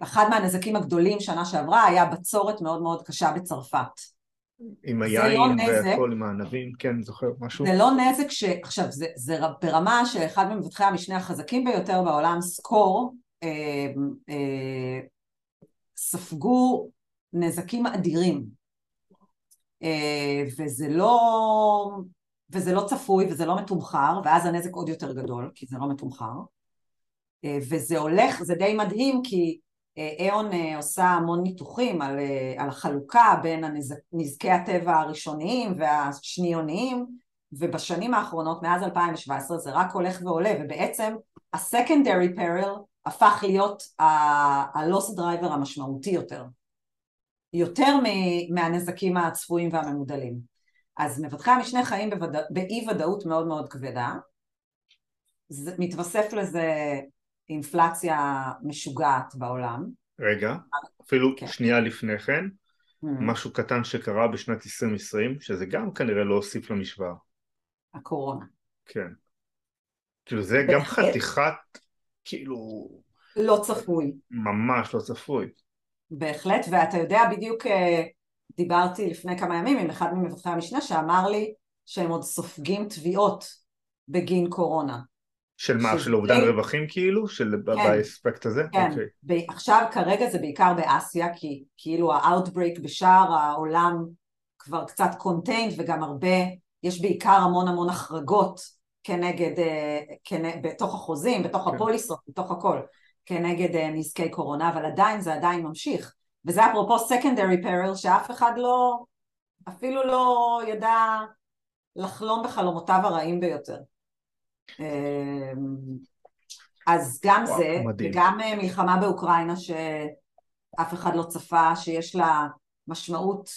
אחד מהנזקים הגדולים שנה שעברה היה בצורת מאוד מאוד קשה בצרפת. עם היין לא והכל עם הענבים, כן, זוכר משהו? זה לא נזק ש... עכשיו, זה, זה ברמה שאחד ממבטחי המשנה החזקים ביותר בעולם, סקור, אה, אה, ספגו נזקים אדירים אה, וזה לא, וזה לא צפוי וזה לא מתומחר, ואז הנזק עוד יותר גדול, כי זה לא מתומחר. אה, וזה הולך, זה די מדהים, כי איון אה, עושה המון ניתוחים על, על החלוקה בין נזקי הטבע הראשוניים והשניוניים, ובשנים האחרונות, מאז 2017, זה רק הולך ועולה, ובעצם ה-secondary peril הפך להיות ה-loss driver המשמעותי יותר. יותר מהנזקים הצפויים והממודלים. אז מבטחי המשנה חיים בוודא, באי ודאות מאוד מאוד כבדה, זה, מתווסף לזה אינפלציה משוגעת בעולם. רגע, אפילו כן. שנייה לפני כן, mm. משהו קטן שקרה בשנת 2020, שזה גם כנראה לא הוסיף למשוואה. הקורונה. כן. כאילו זה גם חתיכת, כאילו... לא צפוי. ממש לא צפוי. בהחלט, ואתה יודע בדיוק אה, דיברתי לפני כמה ימים עם אחד ממבטחי המשנה שאמר לי שהם עוד סופגים תביעות בגין קורונה. של מה? של אובדן די... רווחים כאילו? של כן, באספקט הזה? כן. Okay. אוקיי. עכשיו כרגע זה בעיקר באסיה כי כאילו ה outbreak בשאר העולם כבר קצת contained וגם הרבה, יש בעיקר המון המון החרגות כנגד, אה, כנגד בתוך החוזים, בתוך כן. הפוליסות, בתוך הכל. כנגד אה, נזקי קורונה, אבל עדיין זה עדיין ממשיך. וזה אפרופו secondary peril שאף אחד לא, אפילו לא ידע לחלום בחלומותיו הרעים ביותר. אמ, אז גם וואו, זה, מדהים. וגם אה, מלחמה באוקראינה שאף אחד לא צפה, שיש לה משמעות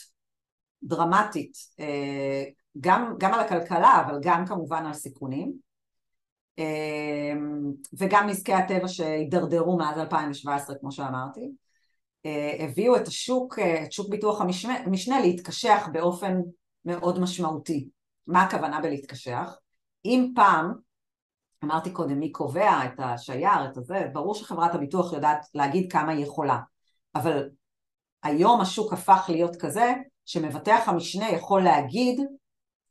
דרמטית, אה, גם, גם על הכלכלה, אבל גם כמובן על סיכונים. אמ, וגם נזקי הטבע שהידרדרו מאז 2017 כמו שאמרתי הביאו את השוק, אה, את שוק ביטוח המשנה להתקשח באופן מאוד משמעותי. מה הכוונה בלהתקשח? אם פעם, אמרתי קודם מי קובע את השייר, את הזה, ברור שחברת הביטוח יודעת להגיד כמה היא יכולה, אבל היום השוק הפך להיות כזה שמבטח המשנה יכול להגיד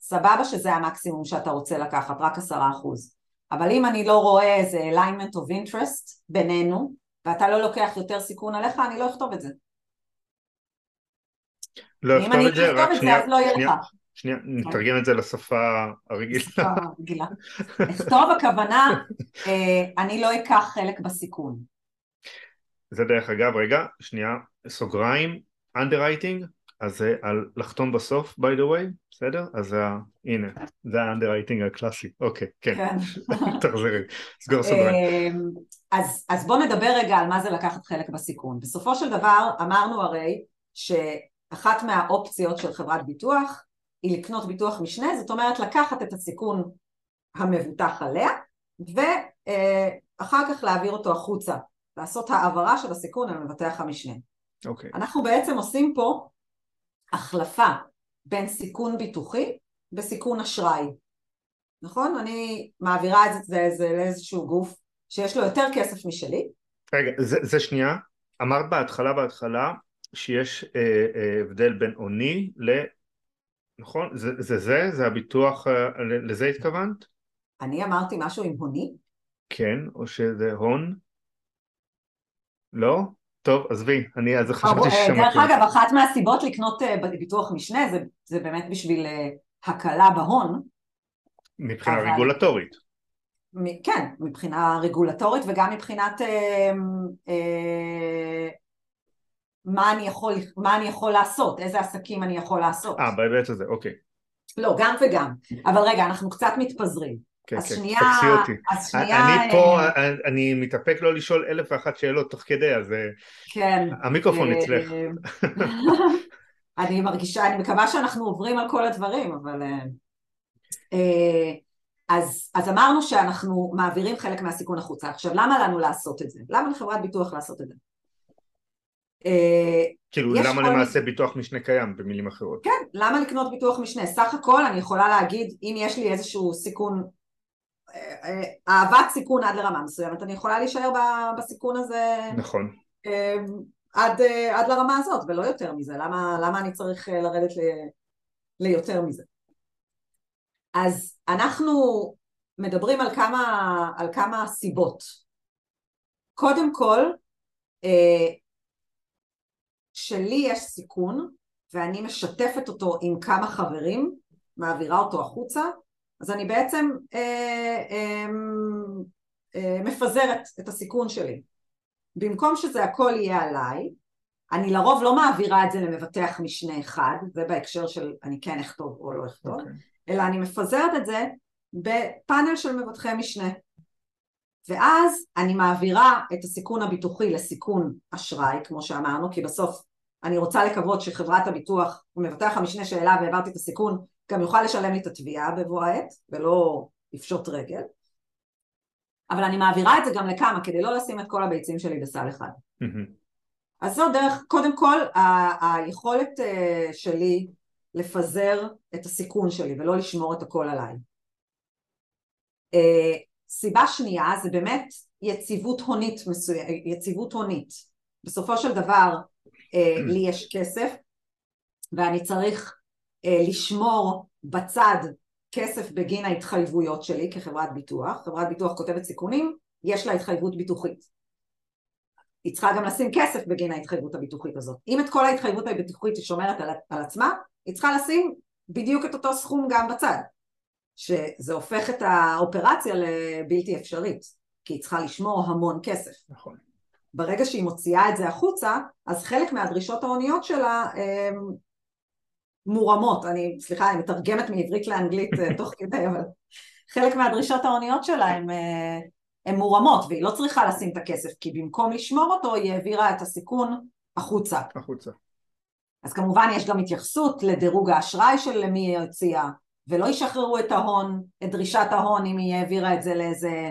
סבבה שזה המקסימום שאתה רוצה לקחת, רק עשרה אחוז. אבל אם אני לא רואה איזה alignment of interest בינינו, ואתה לא לוקח יותר סיכון עליך, אני לא אכתוב את זה. לא אכתוב את זה, רק שנייה, לא שנייה, שנייה, נתרגם את זה לשפה הרגילה. אכתוב הכוונה, אה, אני לא אקח חלק בסיכון. זה דרך אגב, רגע, שנייה, סוגריים, underwriting, אז זה על לחתום בסוף, by the way, בסדר? אז זה, הנה, זה האנדררייטינג הקלאסי, אוקיי, כן, כן. תחזרי, סגור סוגריים. אמ, אז, אז בוא נדבר רגע על מה זה לקחת חלק בסיכון. בסופו של דבר אמרנו הרי שאחת מהאופציות של חברת ביטוח היא לקנות ביטוח משנה, זאת אומרת לקחת את הסיכון המבוטח עליה אחר כך להעביר אותו החוצה, לעשות העברה של הסיכון על מבטח המשנה. אוקיי. אנחנו בעצם עושים פה החלפה בין סיכון ביטוחי וסיכון אשראי. נכון? אני מעבירה את זה, זה לאיזשהו גוף שיש לו יותר כסף משלי. רגע, זה, זה שנייה. אמרת בהתחלה בהתחלה שיש אה, אה, הבדל בין עוני ל... נכון? זה זה? זה, זה הביטוח, אה, לזה התכוונת? אני אמרתי משהו עם הוני? כן, או שזה הון? לא? טוב, עזבי, אני אז חשבתי ששמעתי. דרך אגב, אחת מהסיבות לקנות אה, ביטוח משנה זה, זה באמת בשביל אה, הקלה בהון. מבחינה אבל... רגולטורית. כן, מבחינה רגולטורית וגם מבחינת אה, אה, מה, אני יכול, מה אני יכול לעשות, איזה עסקים אני יכול לעשות. אה, בהיבט הזה, אוקיי. לא, גם וגם. אבל רגע, אנחנו קצת מתפזרים. כן, אז כן, שנייה, תפסי אותי. אז שנייה... אני פה, אה, אני מתאפק לא לשאול אלף ואחת שאלות תוך כדי, אז אה, כן. המיקרופון אה, אצלך. אני מרגישה, אני מקווה שאנחנו עוברים על כל הדברים, אבל... אז, אז אמרנו שאנחנו מעבירים חלק מהסיכון החוצה. עכשיו, למה לנו לעשות את זה? למה לחברת ביטוח לעשות את זה? כאילו למה למעשה ביטוח משנה קיים במילים אחרות? כן, למה לקנות ביטוח משנה? סך הכל אני יכולה להגיד אם יש לי איזשהו סיכון אהבת סיכון עד לרמה מסוימת, אני יכולה להישאר בסיכון הזה נכון אמ, עד, עד לרמה הזאת ולא יותר מזה, למה, למה אני צריך אה, לרדת ל, ליותר מזה? אז אנחנו מדברים על כמה, על כמה סיבות. קודם כל, אה, שלי יש סיכון ואני משתפת אותו עם כמה חברים, מעבירה אותו החוצה, אז אני בעצם אה, אה, אה, מפזרת את הסיכון שלי. במקום שזה הכל יהיה עליי, אני לרוב לא מעבירה את זה למבטח משנה אחד, זה בהקשר של אני כן אכתוב או לא אכתוב, okay. אוקיי. אלא אני מפזרת את זה בפאנל של מבטחי משנה. ואז אני מעבירה את הסיכון הביטוחי לסיכון אשראי, כמו שאמרנו, כי בסוף אני רוצה לקוות שחברת הביטוח, מבטח המשנה שאליו העברתי את הסיכון, גם יוכל לשלם לי את התביעה בבוא העת, ולא לפשוט רגל. אבל אני מעבירה את זה גם לכמה, כדי לא לשים את כל הביצים שלי בסל אחד. אז זו דרך, קודם כל, ה- היכולת uh, שלי לפזר את הסיכון שלי ולא לשמור את הכל עליי. Uh, סיבה שנייה זה באמת יציבות הונית מסוימת, יציבות הונית. בסופו של דבר uh, לי יש כסף ואני צריך לשמור בצד כסף בגין ההתחייבויות שלי כחברת ביטוח, חברת ביטוח כותבת סיכונים, יש לה התחייבות ביטוחית. היא צריכה גם לשים כסף בגין ההתחייבות הביטוחית הזאת. אם את כל ההתחייבות הביטוחית היא שומרת על, על עצמה, היא צריכה לשים בדיוק את אותו סכום גם בצד. שזה הופך את האופרציה לבלתי אפשרית, כי היא צריכה לשמור המון כסף. נכון. ברגע שהיא מוציאה את זה החוצה, אז חלק מהדרישות ההוניות שלה מורמות, אני, סליחה, אני מתרגמת מעברית לאנגלית אה, תוך כדי, אבל חלק מהדרישות ההוניות שלה הן אה, מורמות, והיא לא צריכה לשים את הכסף, כי במקום לשמור אותו, היא העבירה את הסיכון החוצה. החוצה. אז כמובן יש גם התייחסות לדירוג האשראי של מי היא הוציאה, ולא ישחררו את ההון, את דרישת ההון, אם היא העבירה את זה לאיזה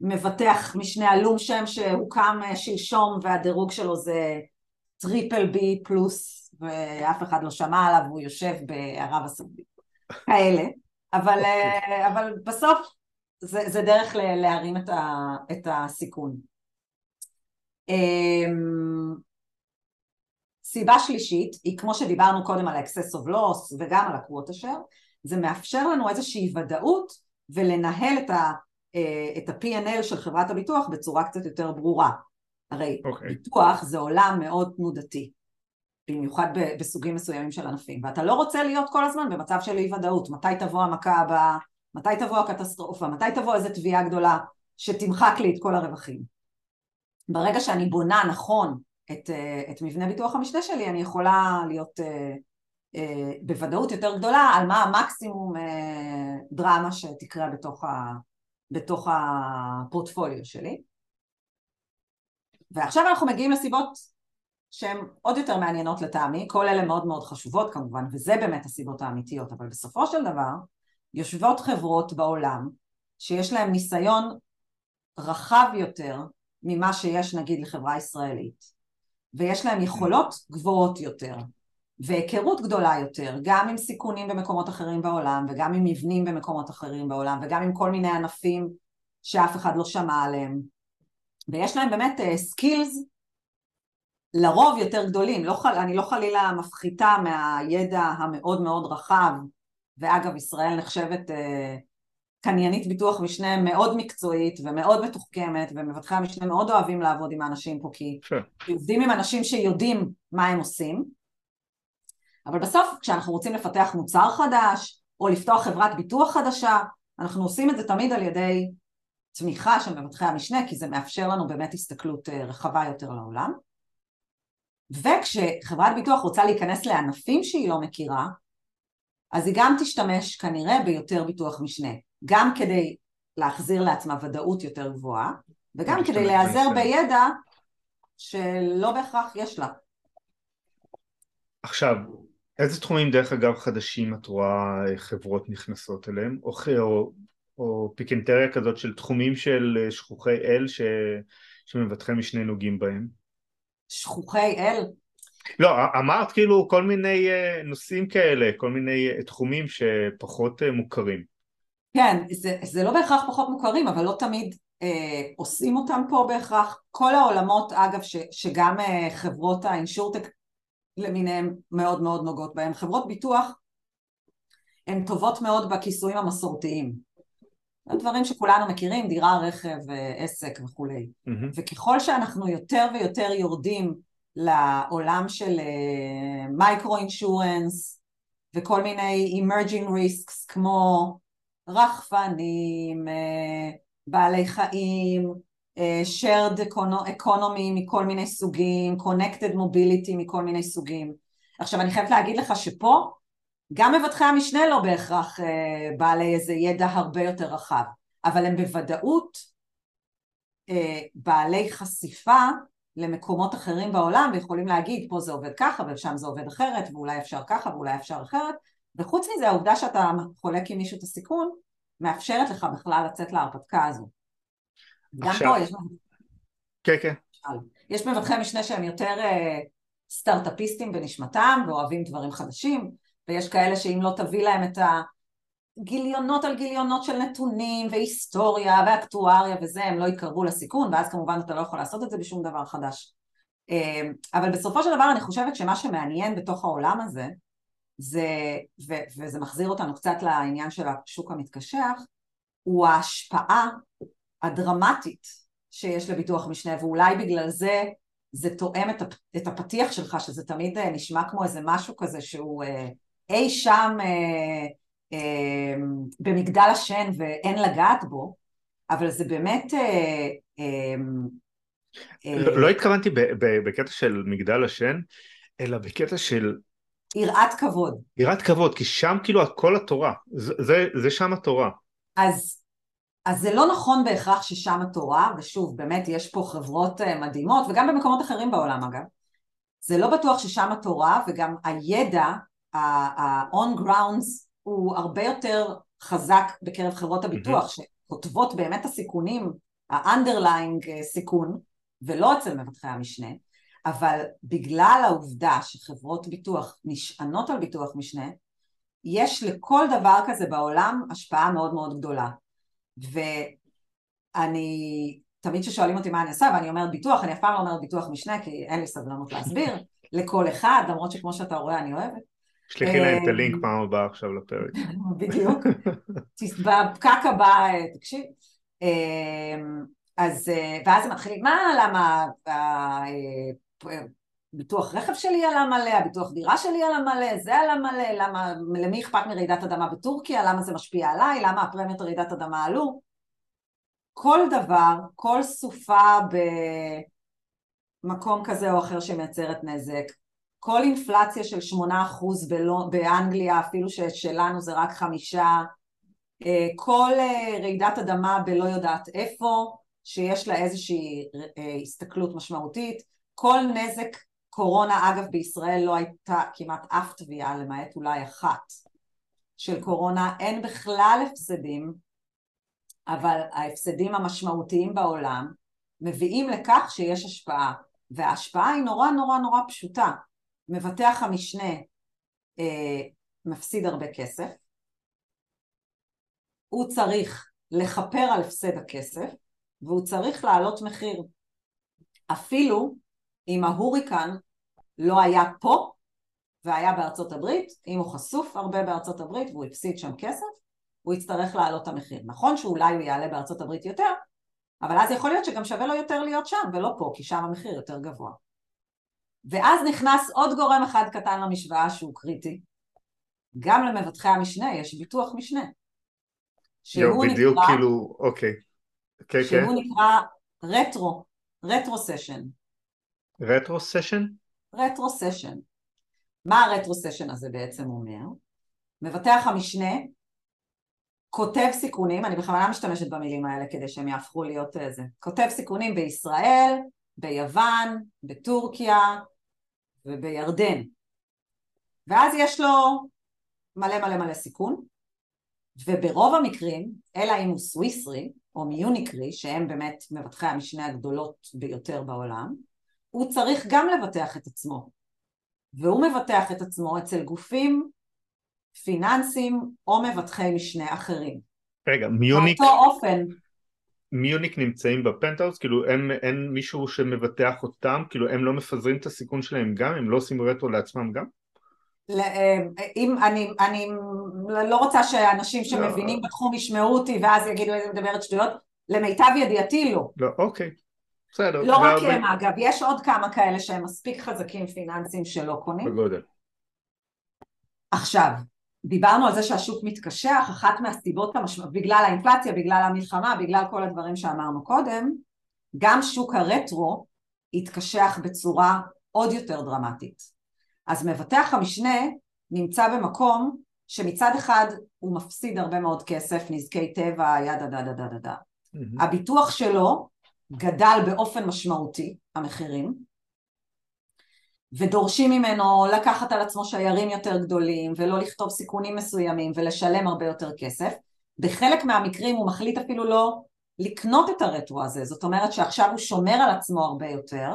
מבטח משנה עלום שם שהוקם אה, שלשום והדירוג שלו זה triple B plus ואף אחד לא שמע עליו, והוא יושב בערב הסעודית. כאלה. אבל, okay. אוקיי. אבל בסוף זה, זה דרך להרים את, ה, את הסיכון. אמ, סיבה שלישית היא כמו שדיברנו קודם על ה-excess of loss וגם על share, זה מאפשר לנו איזושהי ודאות ולנהל את, ה, אה, את ה-P&L של חברת הביטוח בצורה קצת יותר ברורה. הרי okay. אוקיי. ביטוח זה עולם מאוד תנודתי. במיוחד בסוגים מסוימים של ענפים, ואתה לא רוצה להיות כל הזמן במצב של אי ודאות, מתי תבוא המכה הבאה, מתי תבוא הקטסטרופה, מתי תבוא איזה תביעה גדולה שתמחק לי את כל הרווחים. ברגע שאני בונה נכון את, אה, את מבנה ביטוח המשנה שלי, אני יכולה להיות אה, אה, בוודאות יותר גדולה על מה המקסימום דרמה שתקרה בתוך, ה, בתוך הפורטפוליו שלי. ועכשיו אנחנו מגיעים לסיבות שהן עוד יותר מעניינות לטעמי, כל אלה מאוד מאוד חשובות כמובן, וזה באמת הסיבות האמיתיות, אבל בסופו של דבר יושבות חברות בעולם שיש להן ניסיון רחב יותר ממה שיש נגיד לחברה ישראלית, ויש להם יכולות גבוהות יותר, והיכרות גדולה יותר, גם עם סיכונים במקומות אחרים בעולם, וגם עם מבנים במקומות אחרים בעולם, וגם עם כל מיני ענפים שאף אחד לא שמע עליהם. ויש להם באמת סקילס uh, לרוב יותר גדולים, לא חל, אני לא חלילה מפחיתה מהידע המאוד מאוד רחב, ואגב ישראל נחשבת uh, קניינית ביטוח משנה מאוד מקצועית ומאוד מתוחכמת, ומבטחי המשנה מאוד אוהבים לעבוד עם האנשים פה כי sure. עובדים עם אנשים שיודעים מה הם עושים, אבל בסוף כשאנחנו רוצים לפתח מוצר חדש או לפתוח חברת ביטוח חדשה, אנחנו עושים את זה תמיד על ידי תמיכה של מבטחי המשנה, כי זה מאפשר לנו באמת הסתכלות אה, רחבה יותר לעולם. וכשחברת ביטוח רוצה להיכנס לענפים שהיא לא מכירה, אז היא גם תשתמש כנראה ביותר ביטוח משנה, גם כדי להחזיר לעצמה ודאות יותר גבוהה, וגם כדי להיעזר בידע שלא בהכרח יש לה. עכשיו, איזה תחומים דרך אגב חדשים את רואה חברות נכנסות אליהם? או, או, או פיקנטריה כזאת של תחומים של שכוחי אל ש, שמבטחי משנה נוגעים בהם? שכוחי אל? לא, אמרת כאילו כל מיני אה, נושאים כאלה, כל מיני אה, תחומים שפחות אה, מוכרים. כן, זה, זה לא בהכרח פחות מוכרים, אבל לא תמיד אה, עושים אותם פה בהכרח. כל העולמות, אגב, ש, שגם אה, חברות האינשורטק למיניהן מאוד מאוד נוגעות בהם. חברות ביטוח הן טובות מאוד בכיסויים המסורתיים. דברים שכולנו מכירים, דירה, רכב, עסק וכולי. Mm-hmm. וככל שאנחנו יותר ויותר יורדים לעולם של מייקרו uh, אינשורנס וכל מיני emerging risks כמו רחפנים, uh, בעלי חיים, uh, shared economy מכל מיני סוגים, connected mobility מכל מיני סוגים. עכשיו אני חייבת להגיד לך שפה גם מבטחי המשנה לא בהכרח uh, בעלי איזה ידע הרבה יותר רחב, אבל הם בוודאות uh, בעלי חשיפה למקומות אחרים בעולם ויכולים להגיד פה זה עובד ככה ושם זה עובד אחרת ואולי אפשר ככה ואולי אפשר אחרת וחוץ מזה העובדה שאתה חולק עם מישהו את הסיכון מאפשרת לך בכלל לצאת להרפתקה הזו. גם פה יש... כן, כן. יש מבטחי משנה שהם יותר uh, סטארט-אפיסטים בנשמתם ואוהבים דברים חדשים ויש כאלה שאם לא תביא להם את הגיליונות על גיליונות של נתונים והיסטוריה ואקטואריה וזה הם לא יתקרבו לסיכון ואז כמובן אתה לא יכול לעשות את זה בשום דבר חדש. אה, אבל בסופו של דבר אני חושבת שמה שמעניין בתוך העולם הזה זה, ו, וזה מחזיר אותנו קצת לעניין של השוק המתקשח, הוא ההשפעה הדרמטית שיש לביטוח משנה, ואולי בגלל זה זה תואם את הפתיח שלך, שזה תמיד אה, נשמע כמו איזה משהו כזה שהוא אה, אי שם אה, אה, במגדל השן ואין לגעת בו, אבל זה באמת... אה, אה, לא, לא התכוונתי בקטע של מגדל השן, אלא בקטע של יראת כבוד. יראת כבוד, כי שם כאילו כל התורה, זה, זה, זה שם התורה. אז, אז זה לא נכון בהכרח ששם התורה, ושוב, באמת יש פה חברות אה, מדהימות, וגם במקומות אחרים בעולם אגב, זה לא בטוח ששם התורה, וגם הידע, ה-on grounds, הוא הרבה יותר חזק בקרב חברות הביטוח, mm-hmm. שכותבות באמת הסיכונים, ה-underlying אה, סיכון, ולא אצל מבטחי המשנה, אבל בגלל העובדה שחברות ביטוח נשענות על ביטוח משנה, יש לכל דבר כזה בעולם השפעה מאוד מאוד גדולה. ואני, תמיד כששואלים אותי מה אני עושה, ואני אומרת ביטוח, אני אף פעם לא אומרת ביטוח משנה, כי אין לי סבלנות להסביר, לכל אחד, למרות שכמו שאתה רואה אני אוהבת. שלחי להם את הלינק פעם הבאה עכשיו לפרק. בדיוק. בפקק הבא, תקשיב. אמ, אז, ואז הם מתחילים, מה, למה ביטוח רכב שלי על המלא, הביטוח דירה שלי על המלא, זה על המלא, למה, למי אכפת מרעידת אדמה בטורקיה, למה זה משפיע עליי, למה הפרמיות רעידת אדמה עלו. כל דבר, כל סופה במקום כזה או אחר שמייצרת נזק, כל אינפלציה של שמונה אחוז באנגליה, אפילו ששלנו זה רק חמישה, אה, כל אה, רעידת אדמה בלא יודעת איפה, שיש לה איזושהי אה, הסתכלות משמעותית, כל נזק קורונה, אגב בישראל לא הייתה כמעט אף תביעה למעט אולי אחת של קורונה, אין בכלל הפסדים אבל ההפסדים המשמעותיים בעולם מביאים לכך שיש השפעה, וההשפעה היא נורא נורא נורא פשוטה. מבטח המשנה אה, מפסיד הרבה כסף, הוא צריך לכפר על הפסד הכסף, והוא צריך להעלות מחיר. אפילו אם ההוריקן לא היה פה והיה בארצות הברית, אם הוא חשוף הרבה בארצות הברית והוא הפסיד שם כסף, הוא יצטרך להעלות את המחיר. נכון שאולי הוא יעלה בארצות הברית יותר, אבל אז יכול להיות שגם שווה לו יותר להיות שם ולא פה, כי שם המחיר יותר גבוה. ואז נכנס עוד גורם אחד קטן למשוואה שהוא קריטי. גם למבטחי המשנה יש ביטוח משנה. שהוא בדיוק נקרא, כאילו, אוקיי. כן, שהוא כן. נקרא רטרו, רטרו סשן. רטרו סשן? רטרו סשן. מה הרטרו סשן הזה בעצם אומר? מבטח המשנה כותב סיכונים, אני בכוונה משתמשת במילים האלה כדי שהם יהפכו להיות איזה, כותב סיכונים בישראל, ביוון, בטורקיה ובירדן. ואז יש לו מלא מלא מלא סיכון, וברוב המקרים, אלא אם הוא סוויסרי או מיוניקרי, שהם באמת מבטחי המשנה הגדולות ביותר בעולם, הוא צריך גם לבטח את עצמו. והוא מבטח את עצמו אצל גופים פיננסים או מבטחי משנה אחרים. רגע, Munich... באותו אופן. Munich נמצאים בפנטהאוס? כאילו אין, אין מישהו שמבטח אותם? כאילו הם לא מפזרים את הסיכון שלהם גם? הם לא עושים רטרו לעצמם גם? אה, אם אני, אני לא רוצה שאנשים לא. שמבינים בתחום ישמעו אותי ואז יגידו איזה מדברת שטויות, למיטב ידיעתי לא. לא, אוקיי. בסדר. לא רק הם אגב, יש עוד כמה כאלה שהם מספיק חזקים פיננסיים שלא קונים. בגודל. עכשיו, דיברנו על זה שהשוק מתקשח, אחת מהסיבות המשמעות, בגלל האינפלציה, בגלל המלחמה, בגלל כל הדברים שאמרנו קודם, גם שוק הרטרו התקשח בצורה עוד יותר דרמטית. אז מבטח המשנה נמצא במקום שמצד אחד הוא מפסיד הרבה מאוד כסף, נזקי טבע, yada da da da da da. הביטוח שלו גדל באופן משמעותי, המחירים, ודורשים ממנו לקחת על עצמו שיירים יותר גדולים ולא לכתוב סיכונים מסוימים ולשלם הרבה יותר כסף. בחלק מהמקרים הוא מחליט אפילו לא לקנות את הרטרו הזה, זאת אומרת שעכשיו הוא שומר על עצמו הרבה יותר,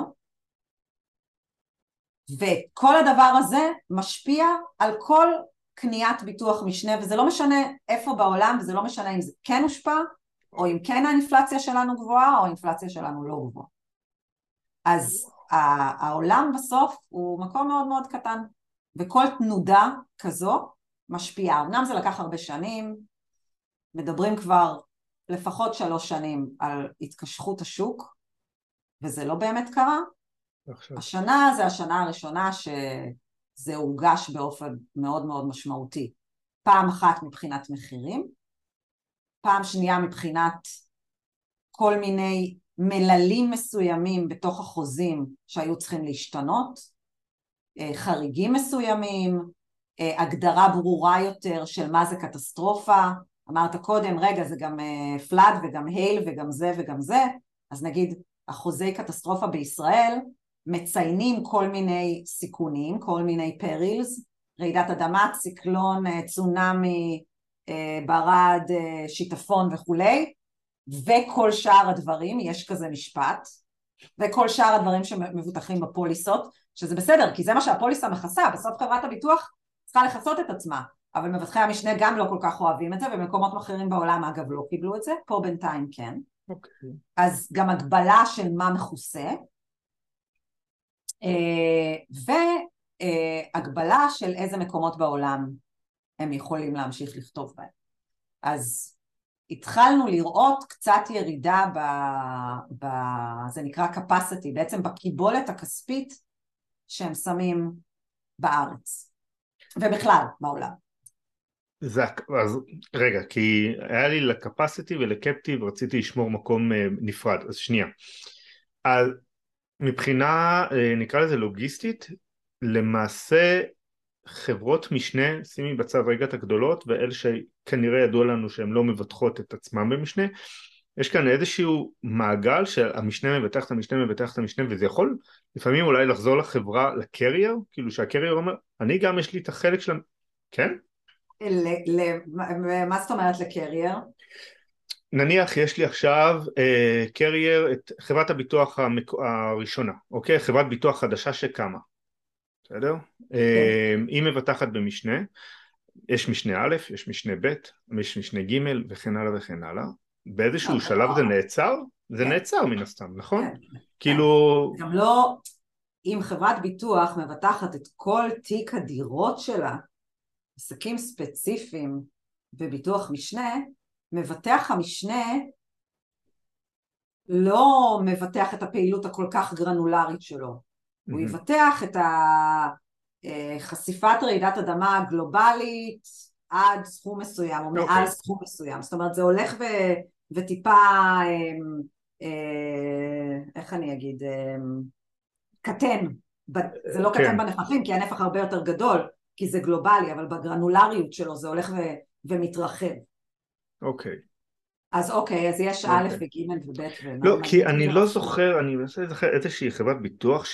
וכל הדבר הזה משפיע על כל קניית ביטוח משנה, וזה לא משנה איפה בעולם, וזה לא משנה אם זה כן הושפע, או אם כן האינפלציה שלנו גבוהה, או האינפלציה שלנו לא גבוהה. אז העולם בסוף הוא מקום מאוד מאוד קטן, וכל תנודה כזו משפיעה. אמנם זה לקח הרבה שנים, מדברים כבר לפחות שלוש שנים על התקשחות השוק, וזה לא באמת קרה. עכשיו. השנה זה השנה הראשונה שזה הורגש באופן מאוד מאוד משמעותי. פעם אחת מבחינת מחירים, פעם שנייה מבחינת כל מיני מללים מסוימים בתוך החוזים שהיו צריכים להשתנות, אה, חריגים מסוימים, אה, הגדרה ברורה יותר של מה זה קטסטרופה, אמרת קודם רגע זה גם פלאד אה, וגם הייל וגם זה וגם זה, אז נגיד אחוזי קטסטרופה בישראל מציינים כל מיני סיכונים, כל מיני פרילס, רעידת אדמה, ציקלון, צונאמי, ברד, שיטפון וכולי, וכל שאר הדברים, יש כזה משפט, וכל שאר הדברים שמבוטחים בפוליסות, שזה בסדר, כי זה מה שהפוליסה מכסה, בסוף חברת הביטוח צריכה לכסות את עצמה, אבל מבטחי המשנה גם לא כל כך אוהבים את זה, ובמקומות אחרים בעולם אגב לא קיבלו את זה, פה בינתיים כן. Okay. אוקיי. אז גם הגבלה של מה מכוסה, אה, והגבלה של איזה מקומות בעולם הם יכולים להמשיך לכתוב בהם. אז התחלנו לראות קצת ירידה ב... ב... זה נקרא capacity, בעצם בקיבולת הכספית שהם שמים בארץ, ובכלל בעולם. זה, אז רגע, כי היה לי לקפסיטי ולקפטיב רציתי לשמור מקום אה, נפרד, אז שנייה. אז מבחינה אה, נקרא לזה לוגיסטית, למעשה חברות משנה, שימי בצד רגע את הגדולות ואלה שכנראה ידוע לנו שהן לא מבטחות את עצמם במשנה, יש כאן איזשהו מעגל שהמשנה מבטח את המשנה מבטח את המשנה וזה יכול לפעמים אולי לחזור לחברה, לקרייר, כאילו שהקרייר אומר, אני גם יש לי את החלק של... כן? מה זאת אומרת לקרייר? נניח יש לי עכשיו אה, קרייר את חברת הביטוח המק... הראשונה, אוקיי? חברת ביטוח חדשה שקמה, בסדר? אה, כן. היא מבטחת במשנה, יש משנה א', יש משנה ב', יש משנה ג' וכן הלאה וכן הלאה. באיזשהו לא, שלב לא. זה נעצר? זה כן. נעצר מן הסתם, נכון? כן. כאילו... גם לא, אם חברת ביטוח מבטחת את כל תיק הדירות שלה, עסקים ספציפיים בביטוח משנה, מבטח המשנה לא מבטח את הפעילות הכל כך גרנולרית שלו. הוא יבטח את החשיפת רעידת אדמה הגלובלית עד סכום מסוים או okay. אוקיי. מעל סכום מסוים, זאת אומרת זה הולך ו, וטיפה, אמ, אה, איך אני אגיד, אמ, קטן, זה לא קטן כן. בנפחים כי הנפח הרבה יותר גדול כי זה גלובלי, אבל בגרנולריות שלו זה הולך ו, ומתרחב. אוקיי. אז אוקיי, אז יש א' אוקיי. וג' וב' ומה... לא, כי אני לא זוכר, אני מנסה לזכר איזושהי חברת ביטוח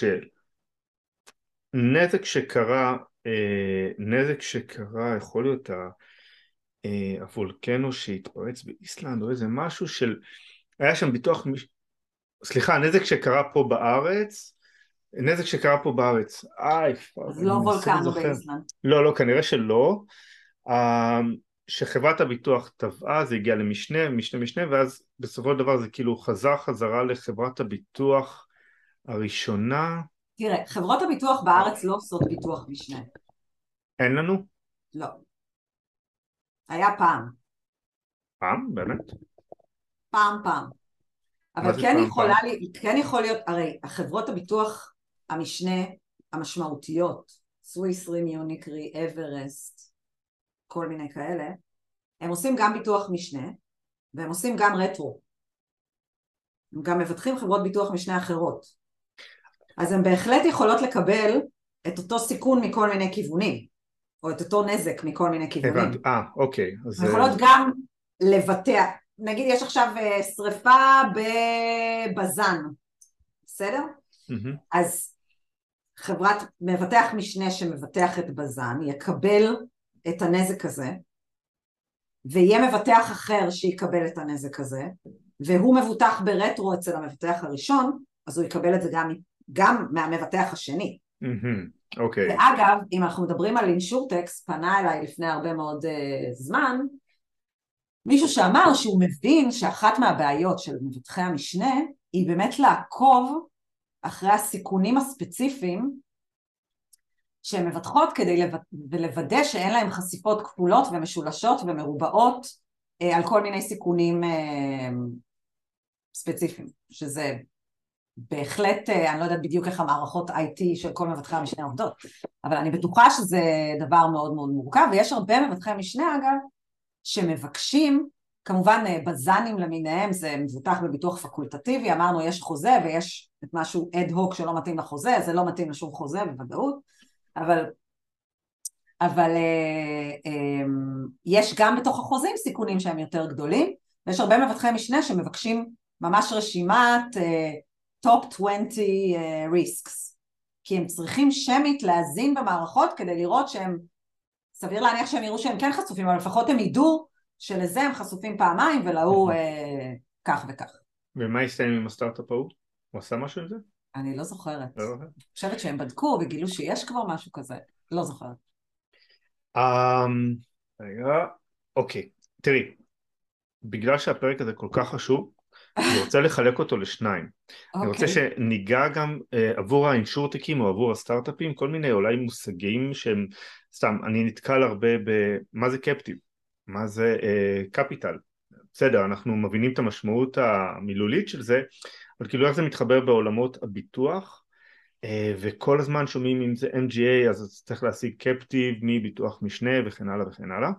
שנזק שקרה, אה, נזק שקרה, יכול להיות אה, הוולקנו שהתפרץ באיסלנד או איזה משהו של, היה שם ביטוח, סליחה, נזק שקרה פה בארץ, נזק שקרה פה בארץ, איי, אז לא וולקנו באיסלנד. לא, לא, כנראה שלא. אה, שחברת הביטוח טבעה זה הגיע למשנה, משנה משנה ואז בסופו של דבר זה כאילו חזר חזרה לחברת הביטוח הראשונה תראה, חברות הביטוח בארץ לא עושות ביטוח משנה אין לנו? לא היה פעם פעם? באמת? פעם פעם אבל כן, יכולה לי, כן יכול להיות, הרי החברות הביטוח המשנה המשמעותיות, סוויס רים יוניקרי, אברסט כל מיני כאלה, הם עושים גם ביטוח משנה והם עושים גם רטרו. הם גם מבטחים חברות ביטוח משנה אחרות. אז הן בהחלט יכולות לקבל את אותו סיכון מכל מיני כיוונים, או את אותו נזק מכל מיני כיוונים. הבנתי, אה, אוקיי. אז... יכולות גם לבטח, נגיד יש עכשיו אה, שריפה בבזן, בסדר? Mm-hmm. אז חברת מבטח משנה שמבטח את בזן יקבל את הנזק הזה, ויהיה מבטח אחר שיקבל את הנזק הזה, והוא מבוטח ברטרו אצל המבטח הראשון, אז הוא יקבל את זה גם, גם מהמבטח השני. אוקיי. Mm-hmm. Okay. ואגב, אם אנחנו מדברים על אינשורטקס, פנה אליי לפני הרבה מאוד uh, זמן, מישהו שאמר שהוא מבין שאחת מהבעיות של מבטחי המשנה היא באמת לעקוב אחרי הסיכונים הספציפיים שהן מבטחות כדי לוודא שאין להן חשיפות כפולות ומשולשות ומרובעות אה, על כל מיני סיכונים אה, ספציפיים, שזה בהחלט, אה, אני לא יודעת בדיוק איך המערכות IT של כל מבטחי המשנה עובדות, אבל אני בטוחה שזה דבר מאוד מאוד מורכב, ויש הרבה מבטחי משנה אגב, שמבקשים, כמובן בזנים למיניהם זה מבוטח בביטוח פקולטטיבי, אמרנו יש חוזה ויש את משהו אד הוק שלא מתאים לחוזה, זה לא מתאים לשום חוזה בוודאות, אבל, אבל אה, אה, יש גם בתוך החוזים סיכונים שהם יותר גדולים, ויש הרבה מבטחי משנה שמבקשים ממש רשימת אה, top 20 אה, risks, כי הם צריכים שמית להזין במערכות כדי לראות שהם, סביר להניח שהם יראו שהם כן חשופים, אבל לפחות הם ידעו שלזה הם חשופים פעמיים ולהוא אה, כך וכך. ומה הסתיים עם הסטארט-אפ ההוא? הוא עשה משהו עם זה? אני לא זוכרת. לא אני חושבת שהם בדקו וגילו שיש כבר משהו כזה. לא זוכרת. אמ, רגע, אוקיי. תראי, בגלל שהפרק הזה כל כך חשוב, אני רוצה לחלק אותו לשניים. Okay. אני רוצה אוקיי. שניגע גם uh, עבור האינשורטקים או עבור הסטארט-אפים כל מיני אולי מושגים שהם סתם אני נתקל הרבה במה זה קפטיב, מה זה קפיטל. Uh, בסדר אנחנו מבינים את המשמעות המילולית של זה אבל כאילו איך זה מתחבר בעולמות הביטוח אה, וכל הזמן שומעים אם זה MGA אז צריך להשיג קפטיב מביטוח משנה וכן הלאה וכן הלאה